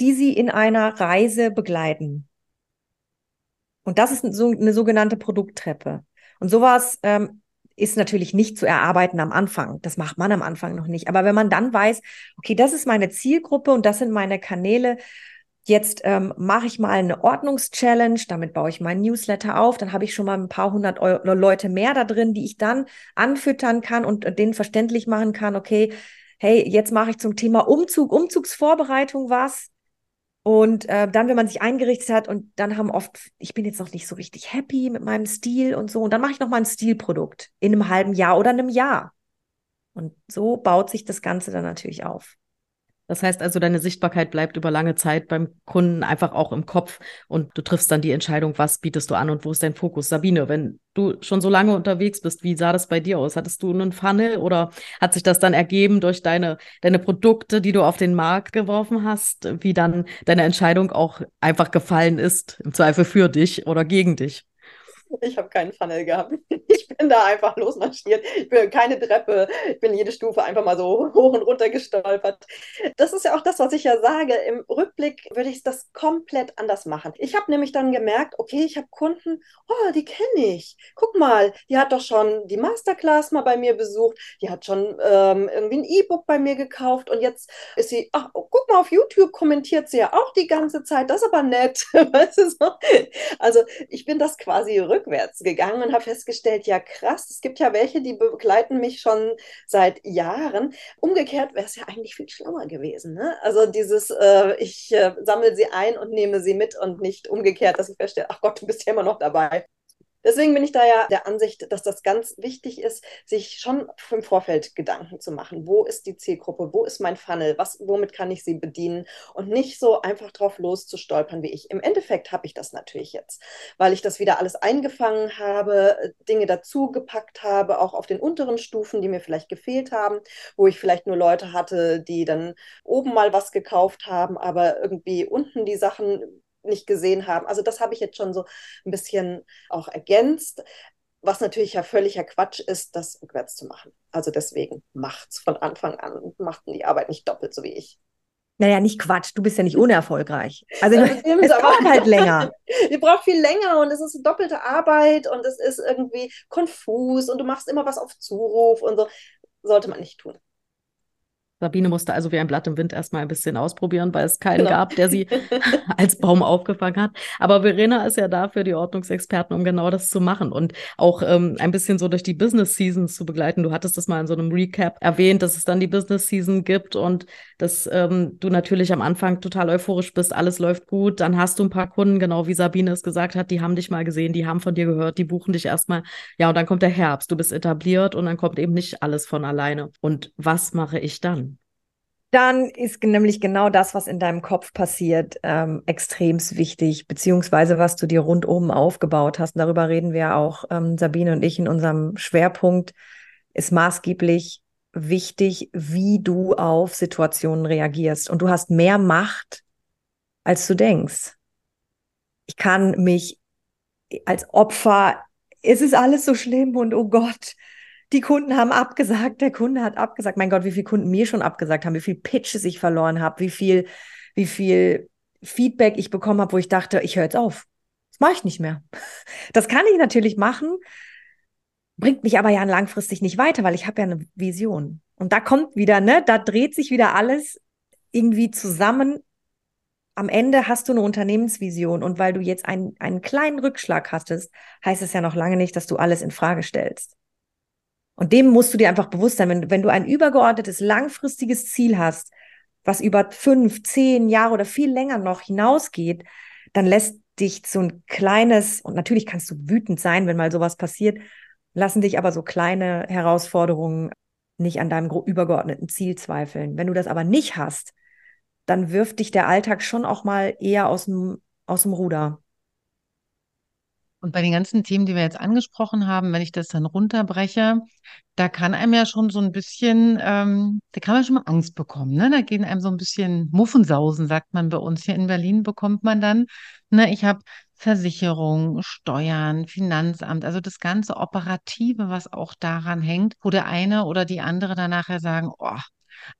die sie in einer Reise begleiten. Und das ist so eine sogenannte Produkttreppe. Und sowas ähm, ist natürlich nicht zu erarbeiten am Anfang. Das macht man am Anfang noch nicht. Aber wenn man dann weiß, okay, das ist meine Zielgruppe und das sind meine Kanäle, Jetzt ähm, mache ich mal eine Ordnungschallenge, damit baue ich meinen Newsletter auf. Dann habe ich schon mal ein paar hundert Euro, Leute mehr da drin, die ich dann anfüttern kann und denen verständlich machen kann, okay, hey, jetzt mache ich zum Thema Umzug, Umzugsvorbereitung was. Und äh, dann, wenn man sich eingerichtet hat und dann haben oft, ich bin jetzt noch nicht so richtig happy mit meinem Stil und so, und dann mache ich noch mal ein Stilprodukt in einem halben Jahr oder einem Jahr. Und so baut sich das Ganze dann natürlich auf. Das heißt also, deine Sichtbarkeit bleibt über lange Zeit beim Kunden einfach auch im Kopf und du triffst dann die Entscheidung, was bietest du an und wo ist dein Fokus. Sabine, wenn du schon so lange unterwegs bist, wie sah das bei dir aus? Hattest du einen Funnel oder hat sich das dann ergeben durch deine, deine Produkte, die du auf den Markt geworfen hast, wie dann deine Entscheidung auch einfach gefallen ist, im Zweifel für dich oder gegen dich? Ich habe keinen Funnel gehabt. Ich bin da einfach losmarschiert. Ich bin keine Treppe. Ich bin jede Stufe einfach mal so hoch und runter gestolpert. Das ist ja auch das, was ich ja sage. Im Rückblick würde ich das komplett anders machen. Ich habe nämlich dann gemerkt, okay, ich habe Kunden, oh, die kenne ich. Guck mal, die hat doch schon die Masterclass mal bei mir besucht. Die hat schon ähm, irgendwie ein E-Book bei mir gekauft und jetzt ist sie, ach, oh, guck mal, auf YouTube kommentiert sie ja auch die ganze Zeit. Das ist aber nett. weißt du so? Also ich bin das quasi rück rückwärts gegangen und habe festgestellt, ja krass, es gibt ja welche, die begleiten mich schon seit Jahren. Umgekehrt wäre es ja eigentlich viel schlauer gewesen. Ne? Also dieses, äh, ich äh, sammle sie ein und nehme sie mit und nicht umgekehrt, dass ich feststelle, ach Gott, du bist ja immer noch dabei. Deswegen bin ich da ja der Ansicht, dass das ganz wichtig ist, sich schon im Vorfeld Gedanken zu machen. Wo ist die Zielgruppe? Wo ist mein Funnel? Was, womit kann ich sie bedienen? Und nicht so einfach drauf loszustolpern wie ich. Im Endeffekt habe ich das natürlich jetzt, weil ich das wieder alles eingefangen habe, Dinge dazugepackt habe, auch auf den unteren Stufen, die mir vielleicht gefehlt haben, wo ich vielleicht nur Leute hatte, die dann oben mal was gekauft haben, aber irgendwie unten die Sachen nicht gesehen haben. Also das habe ich jetzt schon so ein bisschen auch ergänzt, was natürlich ja völliger Quatsch ist, das rückwärts zu machen. Also deswegen macht's von Anfang an und macht die Arbeit nicht doppelt so wie ich. Naja, nicht Quatsch, du bist ja nicht unerfolgreich. Also es dauert halt länger. Ihr braucht viel länger und es ist doppelte Arbeit und es ist irgendwie konfus und du machst immer was auf Zuruf und so. Sollte man nicht tun. Sabine musste also wie ein Blatt im Wind erstmal ein bisschen ausprobieren, weil es keinen genau. gab, der sie als Baum aufgefangen hat. Aber Verena ist ja da für die Ordnungsexperten, um genau das zu machen und auch ähm, ein bisschen so durch die Business Seasons zu begleiten. Du hattest das mal in so einem Recap erwähnt, dass es dann die Business Season gibt und dass ähm, du natürlich am Anfang total euphorisch bist, alles läuft gut. Dann hast du ein paar Kunden, genau wie Sabine es gesagt hat, die haben dich mal gesehen, die haben von dir gehört, die buchen dich erstmal. Ja, und dann kommt der Herbst, du bist etabliert und dann kommt eben nicht alles von alleine. Und was mache ich dann? Dann ist nämlich genau das, was in deinem Kopf passiert, ähm, extremst wichtig, beziehungsweise was du dir rundum aufgebaut hast. Und darüber reden wir auch, ähm, Sabine und ich, in unserem Schwerpunkt, ist maßgeblich wichtig, wie du auf Situationen reagierst. Und du hast mehr Macht, als du denkst. Ich kann mich als Opfer, es ist alles so schlimm und oh Gott, die Kunden haben abgesagt, der Kunde hat abgesagt. Mein Gott, wie viele Kunden mir schon abgesagt haben, wie viel Pitches ich verloren habe, wie viel, wie viel Feedback ich bekommen habe, wo ich dachte, ich höre jetzt auf. Das mache ich nicht mehr. Das kann ich natürlich machen, bringt mich aber ja langfristig nicht weiter, weil ich habe ja eine Vision. Und da kommt wieder, ne, da dreht sich wieder alles irgendwie zusammen. Am Ende hast du eine Unternehmensvision und weil du jetzt einen, einen kleinen Rückschlag hattest, heißt es ja noch lange nicht, dass du alles in Frage stellst. Und dem musst du dir einfach bewusst sein, wenn, wenn du ein übergeordnetes, langfristiges Ziel hast, was über fünf, zehn Jahre oder viel länger noch hinausgeht, dann lässt dich so ein kleines, und natürlich kannst du wütend sein, wenn mal sowas passiert, lassen dich aber so kleine Herausforderungen nicht an deinem übergeordneten Ziel zweifeln. Wenn du das aber nicht hast, dann wirft dich der Alltag schon auch mal eher aus dem, aus dem Ruder. Und bei den ganzen Themen, die wir jetzt angesprochen haben, wenn ich das dann runterbreche, da kann einem ja schon so ein bisschen, ähm, da kann man schon mal Angst bekommen. Ne? Da gehen einem so ein bisschen Muffensausen, sagt man bei uns. Hier in Berlin bekommt man dann, ne, ich habe Versicherung, Steuern, Finanzamt, also das ganze Operative, was auch daran hängt, wo der eine oder die andere dann nachher sagen, oh,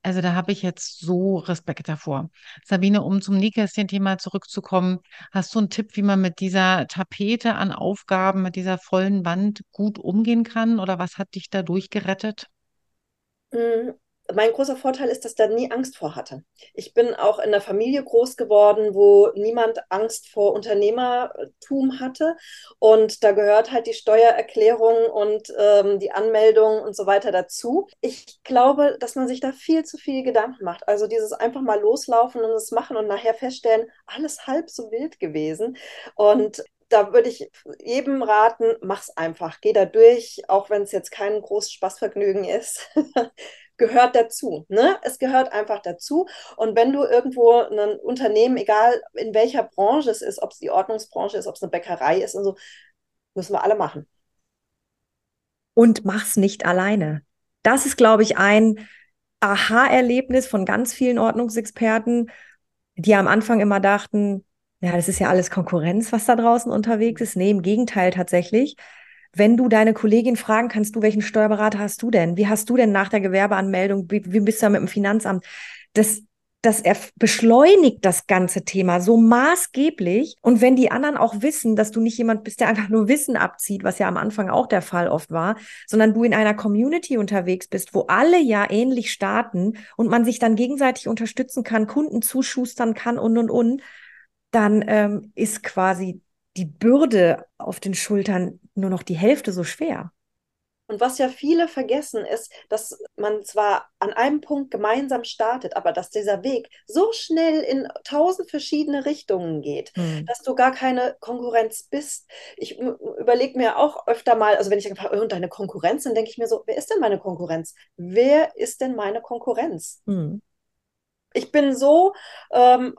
also da habe ich jetzt so Respekt davor. Sabine, um zum Nähkästchen-Thema zurückzukommen, hast du einen Tipp, wie man mit dieser Tapete an Aufgaben, mit dieser vollen Wand gut umgehen kann? Oder was hat dich da durchgerettet? Mein großer Vorteil ist, dass ich da nie Angst vor hatte. Ich bin auch in einer Familie groß geworden, wo niemand Angst vor Unternehmertum hatte. Und da gehört halt die Steuererklärung und ähm, die Anmeldung und so weiter dazu. Ich glaube, dass man sich da viel zu viel Gedanken macht. Also dieses einfach mal loslaufen und es machen und nachher feststellen, alles halb so wild gewesen. Und da würde ich jedem raten, mach's einfach. Geh da durch, auch wenn es jetzt kein großes Spaßvergnügen ist. gehört dazu. Ne? Es gehört einfach dazu. Und wenn du irgendwo ein Unternehmen, egal in welcher Branche es ist, ob es die Ordnungsbranche ist, ob es eine Bäckerei ist und so, müssen wir alle machen. Und mach's nicht alleine. Das ist, glaube ich, ein Aha-Erlebnis von ganz vielen Ordnungsexperten, die am Anfang immer dachten, ja, das ist ja alles Konkurrenz, was da draußen unterwegs ist. Nee, im Gegenteil tatsächlich. Wenn du deine Kollegin fragen kannst, du, welchen Steuerberater hast du denn? Wie hast du denn nach der Gewerbeanmeldung, wie, wie bist du da mit dem Finanzamt? Das, das er beschleunigt das ganze Thema so maßgeblich. Und wenn die anderen auch wissen, dass du nicht jemand bist, der einfach nur Wissen abzieht, was ja am Anfang auch der Fall oft war, sondern du in einer Community unterwegs bist, wo alle ja ähnlich starten und man sich dann gegenseitig unterstützen kann, Kunden zuschustern kann und und und, dann ähm, ist quasi die Bürde auf den Schultern nur noch die Hälfte so schwer. Und was ja viele vergessen, ist, dass man zwar an einem Punkt gemeinsam startet, aber dass dieser Weg so schnell in tausend verschiedene Richtungen geht, mhm. dass du gar keine Konkurrenz bist. Ich überlege mir auch öfter mal, also wenn ich einfach irgendeine Konkurrenz, dann denke ich mir so, wer ist denn meine Konkurrenz? Wer ist denn meine Konkurrenz? Mhm ich bin so ähm,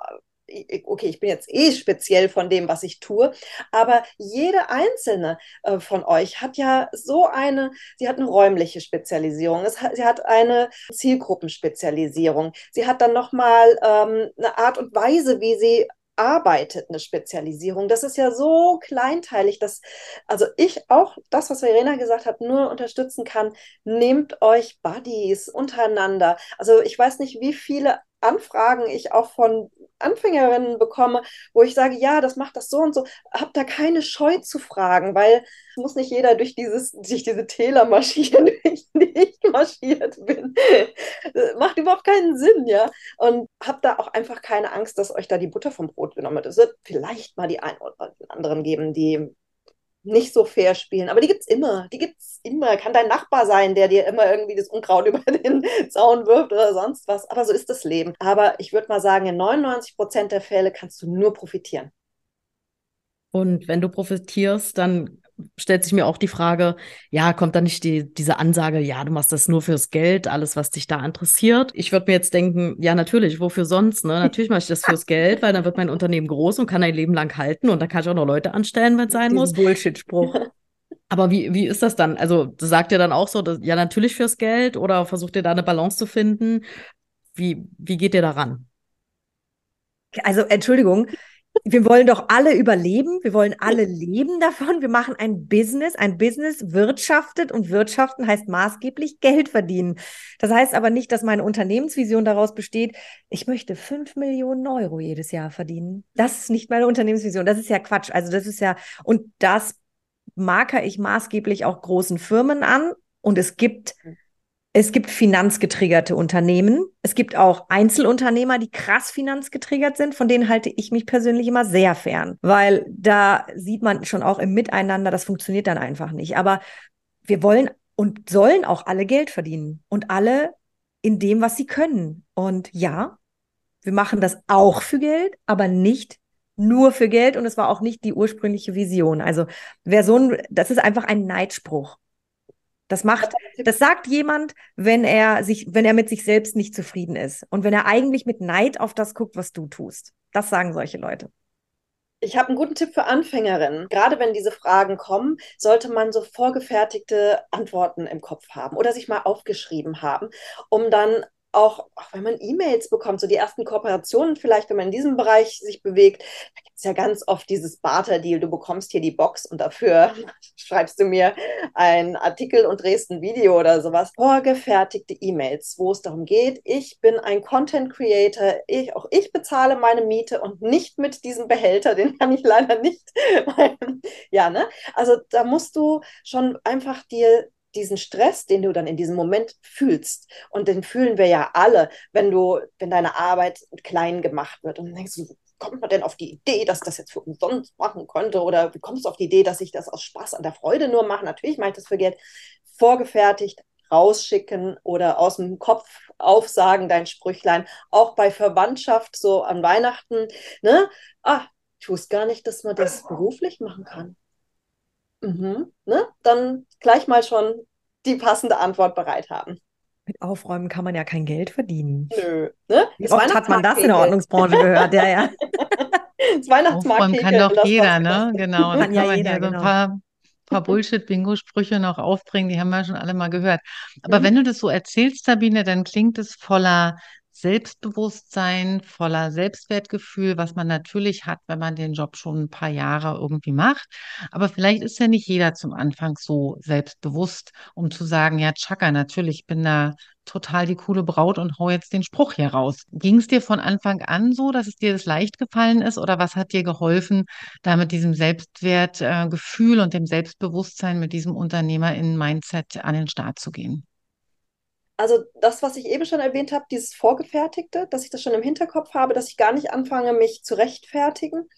okay, ich bin jetzt eh speziell von dem, was ich tue, aber jede einzelne äh, von euch hat ja so eine, sie hat eine räumliche Spezialisierung, hat, sie hat eine Zielgruppenspezialisierung, sie hat dann nochmal ähm, eine Art und Weise, wie sie arbeitet, eine Spezialisierung. Das ist ja so kleinteilig, dass also ich auch das, was Verena gesagt hat, nur unterstützen kann. Nehmt euch Buddies untereinander. Also ich weiß nicht, wie viele Anfragen ich auch von Anfängerinnen bekomme, wo ich sage, ja, das macht das so und so, hab da keine Scheu zu fragen, weil muss nicht jeder durch dieses, durch diese Täler marschieren, durch die ich marschiert bin. Das macht überhaupt keinen Sinn, ja. Und hab da auch einfach keine Angst, dass euch da die Butter vom Brot genommen wird. Es wird vielleicht mal die einen oder anderen geben, die nicht so fair spielen. Aber die gibt es immer. Die gibt es immer. Kann dein Nachbar sein, der dir immer irgendwie das Unkraut über den Zaun wirft oder sonst was. Aber so ist das Leben. Aber ich würde mal sagen, in 99 Prozent der Fälle kannst du nur profitieren. Und wenn du profitierst, dann stellt sich mir auch die Frage, ja, kommt da nicht die, diese Ansage, ja, du machst das nur fürs Geld, alles, was dich da interessiert. Ich würde mir jetzt denken, ja, natürlich, wofür sonst? Ne? Natürlich mache ich das fürs Geld, weil dann wird mein Unternehmen groß und kann ein Leben lang halten und dann kann ich auch noch Leute anstellen, wenn es sein muss. Bullshit-Spruch. Aber wie, wie ist das dann? Also sagt ihr dann auch so, dass, ja, natürlich fürs Geld oder versucht ihr da eine Balance zu finden? Wie, wie geht ihr daran? Also, Entschuldigung, wir wollen doch alle überleben, wir wollen alle leben davon. Wir machen ein Business. Ein Business wirtschaftet und wirtschaften heißt maßgeblich Geld verdienen. Das heißt aber nicht, dass meine Unternehmensvision daraus besteht, ich möchte fünf Millionen Euro jedes Jahr verdienen. Das ist nicht meine Unternehmensvision. Das ist ja Quatsch. Also das ist ja, und das marker ich maßgeblich auch großen Firmen an. Und es gibt es gibt finanzgetriggerte Unternehmen. Es gibt auch Einzelunternehmer, die krass finanzgetriggert sind. Von denen halte ich mich persönlich immer sehr fern, weil da sieht man schon auch im Miteinander, das funktioniert dann einfach nicht. Aber wir wollen und sollen auch alle Geld verdienen und alle in dem, was sie können. Und ja, wir machen das auch für Geld, aber nicht nur für Geld und es war auch nicht die ursprüngliche Vision. Also wer so ein, das ist einfach ein Neidspruch. Das macht, das sagt jemand, wenn er sich, wenn er mit sich selbst nicht zufrieden ist und wenn er eigentlich mit Neid auf das guckt, was du tust. Das sagen solche Leute. Ich habe einen guten Tipp für Anfängerinnen. Gerade wenn diese Fragen kommen, sollte man so vorgefertigte Antworten im Kopf haben oder sich mal aufgeschrieben haben, um dann auch, auch wenn man E-Mails bekommt, so die ersten Kooperationen vielleicht, wenn man in diesem Bereich sich bewegt, da gibt es ja ganz oft dieses Barter-Deal, du bekommst hier die Box und dafür schreibst du mir einen Artikel und drehst ein Video oder sowas. Vorgefertigte E-Mails, wo es darum geht, ich bin ein Content Creator, ich, auch ich bezahle meine Miete und nicht mit diesem Behälter, den kann ich leider nicht. ja, ne? Also da musst du schon einfach dir diesen Stress, den du dann in diesem Moment fühlst, und den fühlen wir ja alle, wenn du, wenn deine Arbeit klein gemacht wird und denkst du, kommt man denn auf die Idee, dass das jetzt für umsonst machen könnte? Oder wie kommst du auf die Idee, dass ich das aus Spaß an der Freude nur mache? Natürlich ich das für Geld. Vorgefertigt, rausschicken oder aus dem Kopf aufsagen, dein Sprüchlein. Auch bei Verwandtschaft, so an Weihnachten, ne? Ah, ich wusste gar nicht, dass man das beruflich machen kann. Mhm. Ne? Dann gleich mal schon die passende Antwort bereit haben. Mit Aufräumen kann man ja kein Geld verdienen. Nö. Ne? Wie oft hat man das in der Ordnungsbranche gehört? Ja, ja. das Weihnachtsmarkt kann doch jeder, ne? Genau. Kann ja kann jeder, genau. so ein paar, paar Bullshit-Bingo-Sprüche noch aufbringen, die haben wir schon alle mal gehört. Aber mhm. wenn du das so erzählst, Sabine, dann klingt es voller Selbstbewusstsein, voller Selbstwertgefühl, was man natürlich hat, wenn man den Job schon ein paar Jahre irgendwie macht. Aber vielleicht ist ja nicht jeder zum Anfang so selbstbewusst, um zu sagen, ja, Chaka, natürlich, ich bin da total die coole Braut und hau jetzt den Spruch hier raus. Ging es dir von Anfang an so, dass es dir das leicht gefallen ist oder was hat dir geholfen, da mit diesem Selbstwertgefühl und dem Selbstbewusstsein mit diesem Unternehmerinnen-Mindset an den Start zu gehen? Also das, was ich eben schon erwähnt habe, dieses Vorgefertigte, dass ich das schon im Hinterkopf habe, dass ich gar nicht anfange, mich zu rechtfertigen.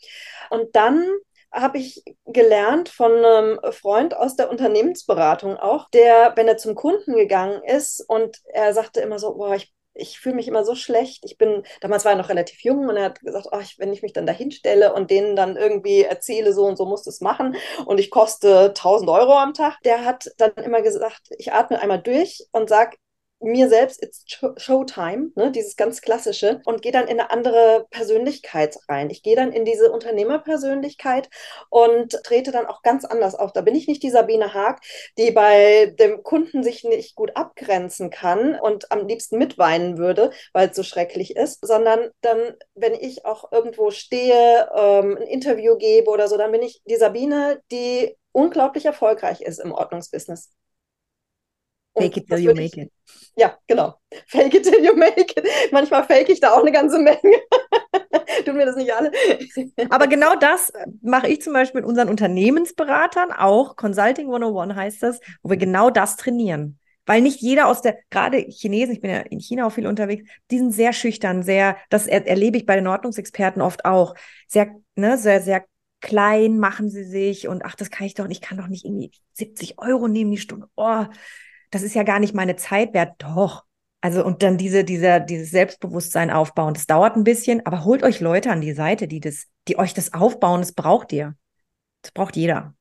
Und dann habe ich gelernt von einem Freund aus der Unternehmensberatung auch, der, wenn er zum Kunden gegangen ist und er sagte immer so, boah, ich ich fühle mich immer so schlecht. Ich bin, damals war er noch relativ jung und er hat gesagt, oh, ich, wenn ich mich dann da hinstelle und denen dann irgendwie erzähle, so und so musst du es machen und ich koste 1000 Euro am Tag, der hat dann immer gesagt, ich atme einmal durch und sage, mir selbst, it's Showtime, ne, dieses ganz klassische, und gehe dann in eine andere Persönlichkeit rein. Ich gehe dann in diese Unternehmerpersönlichkeit und trete dann auch ganz anders auf. Da bin ich nicht die Sabine Haag, die bei dem Kunden sich nicht gut abgrenzen kann und am liebsten mitweinen würde, weil es so schrecklich ist, sondern dann, wenn ich auch irgendwo stehe, ähm, ein Interview gebe oder so, dann bin ich die Sabine, die unglaublich erfolgreich ist im Ordnungsbusiness. Fake it till you make it. Ja, genau. Fake it till you make it. Manchmal fake ich da auch eine ganze Menge. Tun wir das nicht alle? Aber genau das mache ich zum Beispiel mit unseren Unternehmensberatern, auch Consulting 101 heißt das, wo wir genau das trainieren. Weil nicht jeder aus der, gerade Chinesen, ich bin ja in China auch viel unterwegs, die sind sehr schüchtern, sehr, das er, erlebe ich bei den Ordnungsexperten oft auch, sehr, ne, sehr, sehr klein machen sie sich und ach, das kann ich doch nicht, ich kann doch nicht irgendwie 70 Euro nehmen die Stunde. Oh, das ist ja gar nicht meine Zeit wert. Doch. Also und dann diese, dieser, dieses Selbstbewusstsein aufbauen. Das dauert ein bisschen, aber holt euch Leute an die Seite, die das, die euch das aufbauen. Das braucht ihr. Das braucht jeder.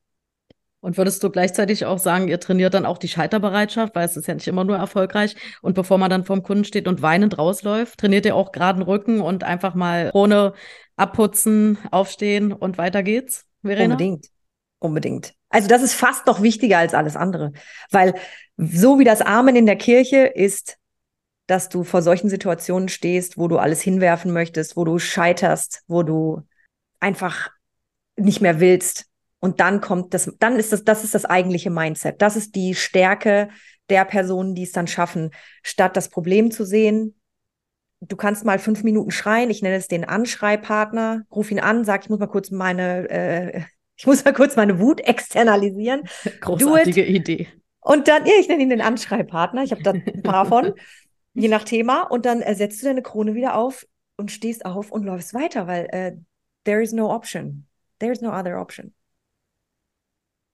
Und würdest du gleichzeitig auch sagen, ihr trainiert dann auch die Scheiterbereitschaft, weil es ist ja nicht immer nur erfolgreich. Und bevor man dann vorm Kunden steht und weinend rausläuft, trainiert ihr auch geraden Rücken und einfach mal ohne abputzen, aufstehen und weiter geht's, Verena? Unbedingt. Unbedingt. Also das ist fast noch wichtiger als alles andere, weil so wie das Amen in der Kirche ist, dass du vor solchen Situationen stehst, wo du alles hinwerfen möchtest, wo du scheiterst, wo du einfach nicht mehr willst. Und dann kommt das, dann ist das, das ist das eigentliche Mindset. Das ist die Stärke der Personen, die es dann schaffen, statt das Problem zu sehen. Du kannst mal fünf Minuten schreien. Ich nenne es den Anschreipartner. Ruf ihn an, sag, ich muss mal kurz meine äh, ich muss mal kurz meine Wut externalisieren. Großartige Idee. Und dann, ja, ich nenne ihn den Anschreibpartner. Ich habe da ein paar von, je nach Thema. Und dann ersetzt du deine Krone wieder auf und stehst auf und läufst weiter, weil äh, there is no option. There is no other option.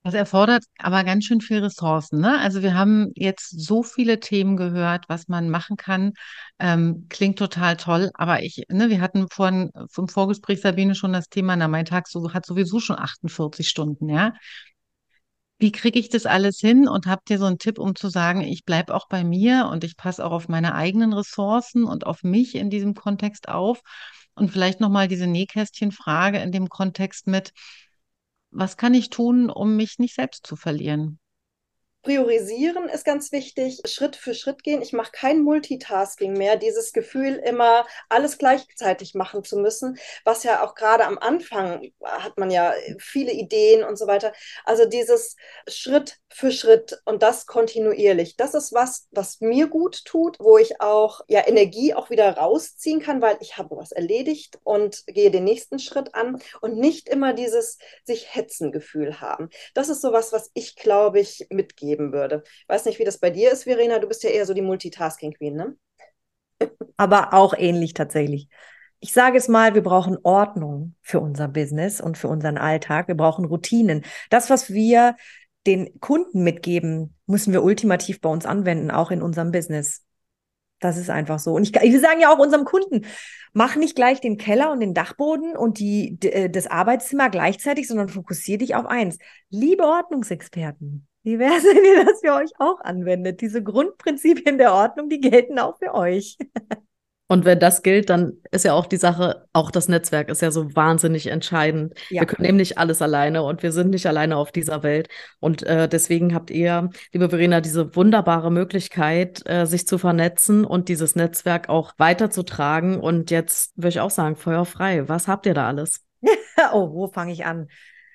Das erfordert aber ganz schön viel Ressourcen. Ne? Also wir haben jetzt so viele Themen gehört, was man machen kann. Ähm, klingt total toll, aber ich, ne, wir hatten vorhin vom Vorgespräch Sabine schon das Thema, na, mein Tag so, hat sowieso schon 48 Stunden, ja. Wie kriege ich das alles hin und habt ihr so einen Tipp, um zu sagen, ich bleibe auch bei mir und ich passe auch auf meine eigenen Ressourcen und auf mich in diesem Kontext auf? Und vielleicht nochmal diese Nähkästchenfrage in dem Kontext mit, was kann ich tun, um mich nicht selbst zu verlieren? Priorisieren ist ganz wichtig, Schritt für Schritt gehen. Ich mache kein Multitasking mehr, dieses Gefühl, immer alles gleichzeitig machen zu müssen, was ja auch gerade am Anfang hat man ja viele Ideen und so weiter. Also dieses Schritt für Schritt und das kontinuierlich, das ist was, was mir gut tut, wo ich auch ja Energie auch wieder rausziehen kann, weil ich habe was erledigt und gehe den nächsten Schritt an und nicht immer dieses sich hetzen Gefühl haben. Das ist sowas, was ich glaube ich mitgebe geben würde. Ich weiß nicht, wie das bei dir ist, Verena. Du bist ja eher so die Multitasking-Queen, ne? Aber auch ähnlich tatsächlich. Ich sage es mal, wir brauchen Ordnung für unser Business und für unseren Alltag. Wir brauchen Routinen. Das, was wir den Kunden mitgeben, müssen wir ultimativ bei uns anwenden, auch in unserem Business. Das ist einfach so. Und ich, wir sagen ja auch unserem Kunden, mach nicht gleich den Keller und den Dachboden und die, das Arbeitszimmer gleichzeitig, sondern fokussier dich auf eins. Liebe Ordnungsexperten, Wie wäre es, wenn ihr das für euch auch anwendet? Diese Grundprinzipien der Ordnung, die gelten auch für euch. Und wenn das gilt, dann ist ja auch die Sache, auch das Netzwerk ist ja so wahnsinnig entscheidend. Ja. Wir können eben nicht alles alleine und wir sind nicht alleine auf dieser Welt. Und äh, deswegen habt ihr, liebe Verena, diese wunderbare Möglichkeit, äh, sich zu vernetzen und dieses Netzwerk auch weiterzutragen. Und jetzt würde ich auch sagen, feuerfrei. Was habt ihr da alles? oh, wo fange ich an?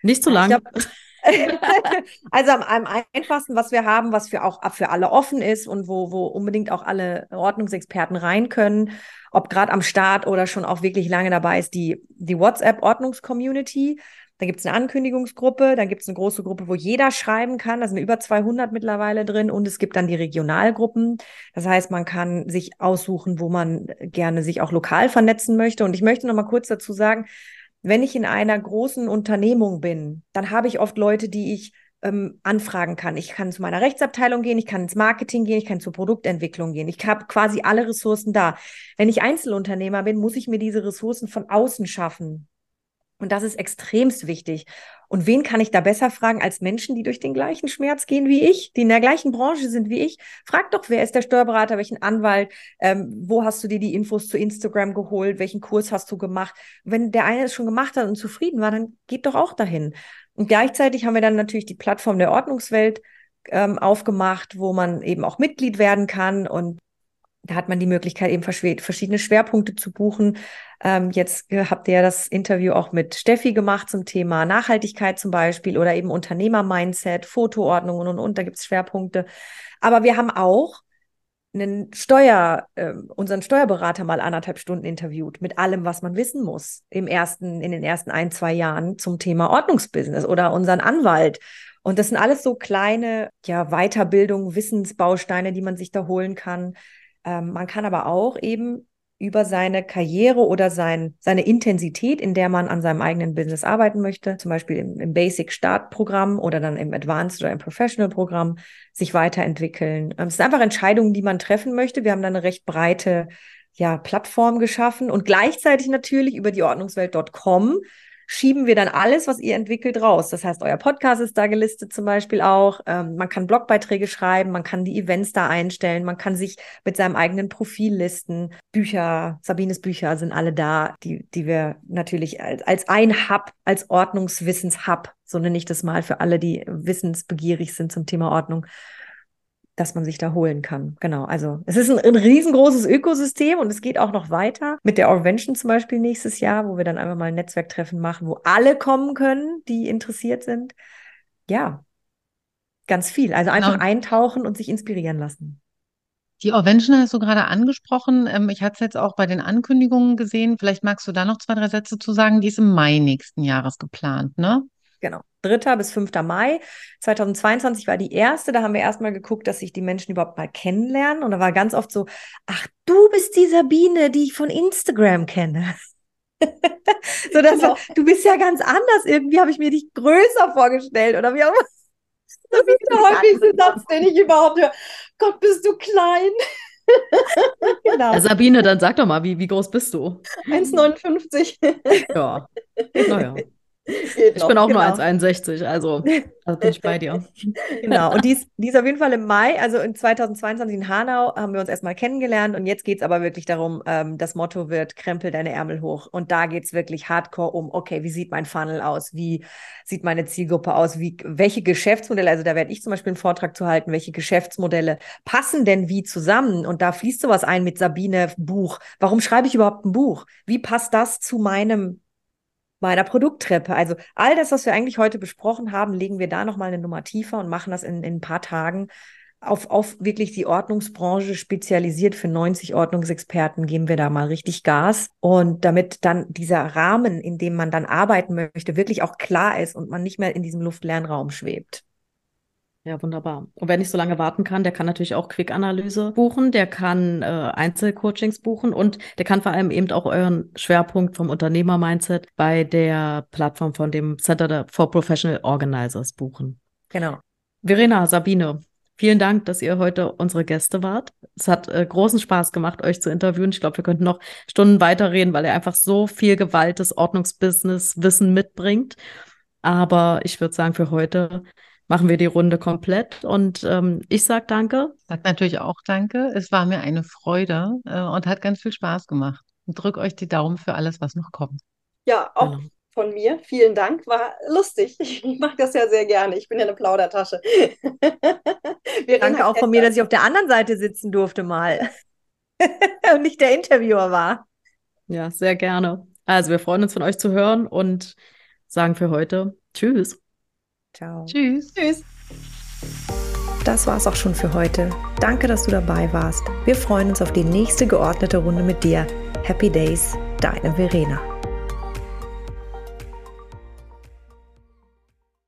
Nicht zu lang. also am, am, einfachsten, was wir haben, was für auch für alle offen ist und wo, wo unbedingt auch alle Ordnungsexperten rein können, ob gerade am Start oder schon auch wirklich lange dabei ist, die, die WhatsApp-Ordnungscommunity. Da gibt es eine Ankündigungsgruppe, dann gibt es eine große Gruppe, wo jeder schreiben kann. Da sind über 200 mittlerweile drin und es gibt dann die Regionalgruppen. Das heißt, man kann sich aussuchen, wo man gerne sich auch lokal vernetzen möchte. Und ich möchte noch mal kurz dazu sagen, wenn ich in einer großen Unternehmung bin, dann habe ich oft Leute, die ich ähm, anfragen kann. Ich kann zu meiner Rechtsabteilung gehen, ich kann ins Marketing gehen, ich kann zur Produktentwicklung gehen. Ich habe quasi alle Ressourcen da. Wenn ich Einzelunternehmer bin, muss ich mir diese Ressourcen von außen schaffen. Und das ist extremst wichtig. Und wen kann ich da besser fragen als Menschen, die durch den gleichen Schmerz gehen wie ich, die in der gleichen Branche sind wie ich? Frag doch, wer ist der Steuerberater, welchen Anwalt, ähm, wo hast du dir die Infos zu Instagram geholt, welchen Kurs hast du gemacht? Wenn der eine es schon gemacht hat und zufrieden war, dann geht doch auch dahin. Und gleichzeitig haben wir dann natürlich die Plattform der Ordnungswelt ähm, aufgemacht, wo man eben auch Mitglied werden kann und da hat man die Möglichkeit, eben verschiedene Schwerpunkte zu buchen. Ähm, jetzt habt ihr ja das Interview auch mit Steffi gemacht zum Thema Nachhaltigkeit zum Beispiel oder eben Unternehmer-Mindset, Fotoordnung und, und, und. Da gibt es Schwerpunkte. Aber wir haben auch einen Steuer, äh, unseren Steuerberater mal anderthalb Stunden interviewt mit allem, was man wissen muss im ersten, in den ersten ein, zwei Jahren zum Thema Ordnungsbusiness oder unseren Anwalt. Und das sind alles so kleine, ja, Weiterbildungen, Wissensbausteine, die man sich da holen kann. Ähm, man kann aber auch eben über seine Karriere oder sein, seine Intensität, in der man an seinem eigenen Business arbeiten möchte, zum Beispiel im, im Basic-Start-Programm oder dann im Advanced oder im Professional-Programm, sich weiterentwickeln. Ähm, es sind einfach Entscheidungen, die man treffen möchte. Wir haben da eine recht breite ja, Plattform geschaffen und gleichzeitig natürlich über die Ordnungswelt.com schieben wir dann alles, was ihr entwickelt, raus. Das heißt, euer Podcast ist da gelistet zum Beispiel auch. Ähm, man kann Blogbeiträge schreiben, man kann die Events da einstellen, man kann sich mit seinem eigenen Profil listen. Bücher, Sabines Bücher sind alle da, die, die wir natürlich als, als ein Hub, als Ordnungswissenshub, so nenne ich das mal für alle, die wissensbegierig sind zum Thema Ordnung, dass man sich da holen kann. Genau. Also es ist ein, ein, riesengroßes Ökosystem und es geht auch noch weiter mit der Orvention zum Beispiel nächstes Jahr, wo wir dann einmal mal ein Netzwerktreffen machen, wo alle kommen können, die interessiert sind. Ja, ganz viel. Also einfach genau. eintauchen und sich inspirieren lassen. Die Orvention hast du gerade angesprochen. Ähm, ich hatte es jetzt auch bei den Ankündigungen gesehen. Vielleicht magst du da noch zwei, drei Sätze zu sagen. Die ist im Mai nächsten Jahres geplant, ne? Genau. 3. bis 5. Mai 2022 war die erste. Da haben wir erstmal geguckt, dass sich die Menschen überhaupt mal kennenlernen. Und da war ganz oft so, ach, du bist die Sabine, die ich von Instagram kenne. so dass genau. du bist ja ganz anders. Irgendwie habe ich mir dich größer vorgestellt oder wie auch immer. Das ist der häufigste Satz, den ich überhaupt höre. Gott, bist du klein. genau. Sabine, dann sag doch mal, wie, wie groß bist du? 1,59. ja, naja. Geht ich noch. bin auch genau. nur 1,61, also da bin ich bei dir. Genau, und die ist, die ist auf jeden Fall im Mai, also in 2022 in Hanau haben wir uns erstmal kennengelernt und jetzt geht es aber wirklich darum, ähm, das Motto wird, krempel deine Ärmel hoch und da geht es wirklich hardcore um, okay, wie sieht mein Funnel aus, wie sieht meine Zielgruppe aus, wie, welche Geschäftsmodelle, also da werde ich zum Beispiel einen Vortrag zu halten, welche Geschäftsmodelle passen denn wie zusammen und da fließt sowas ein mit Sabine Buch. Warum schreibe ich überhaupt ein Buch? Wie passt das zu meinem meiner Produkttreppe. Also all das, was wir eigentlich heute besprochen haben, legen wir da nochmal eine Nummer tiefer und machen das in, in ein paar Tagen auf, auf wirklich die Ordnungsbranche spezialisiert für 90 Ordnungsexperten geben wir da mal richtig Gas. Und damit dann dieser Rahmen, in dem man dann arbeiten möchte, wirklich auch klar ist und man nicht mehr in diesem luftleeren Raum schwebt. Ja, wunderbar. Und wer nicht so lange warten kann, der kann natürlich auch Quick-Analyse buchen, der kann äh, Einzelcoachings buchen und der kann vor allem eben auch euren Schwerpunkt vom Unternehmer-Mindset bei der Plattform von dem Center for Professional Organizers buchen. Genau. Verena, Sabine, vielen Dank, dass ihr heute unsere Gäste wart. Es hat äh, großen Spaß gemacht, euch zu interviewen. Ich glaube, wir könnten noch Stunden weiterreden, weil ihr einfach so viel gewaltes Ordnungsbusiness-Wissen mitbringt. Aber ich würde sagen, für heute machen wir die Runde komplett. Und ähm, ich sage danke. Sag natürlich auch danke. Es war mir eine Freude äh, und hat ganz viel Spaß gemacht. Und drück euch die Daumen für alles, was noch kommt. Ja, auch genau. von mir. Vielen Dank. War lustig. Ich mache das ja sehr gerne. Ich bin ja eine Plaudertasche. danke auch von mir, dass ich auf der anderen Seite sitzen durfte mal. und nicht der Interviewer war. Ja, sehr gerne. Also wir freuen uns von euch zu hören und sagen für heute Tschüss. Ciao. Tschüss. Tschüss. Das war's auch schon für heute. Danke, dass du dabei warst. Wir freuen uns auf die nächste geordnete Runde mit dir. Happy Days, deine Verena.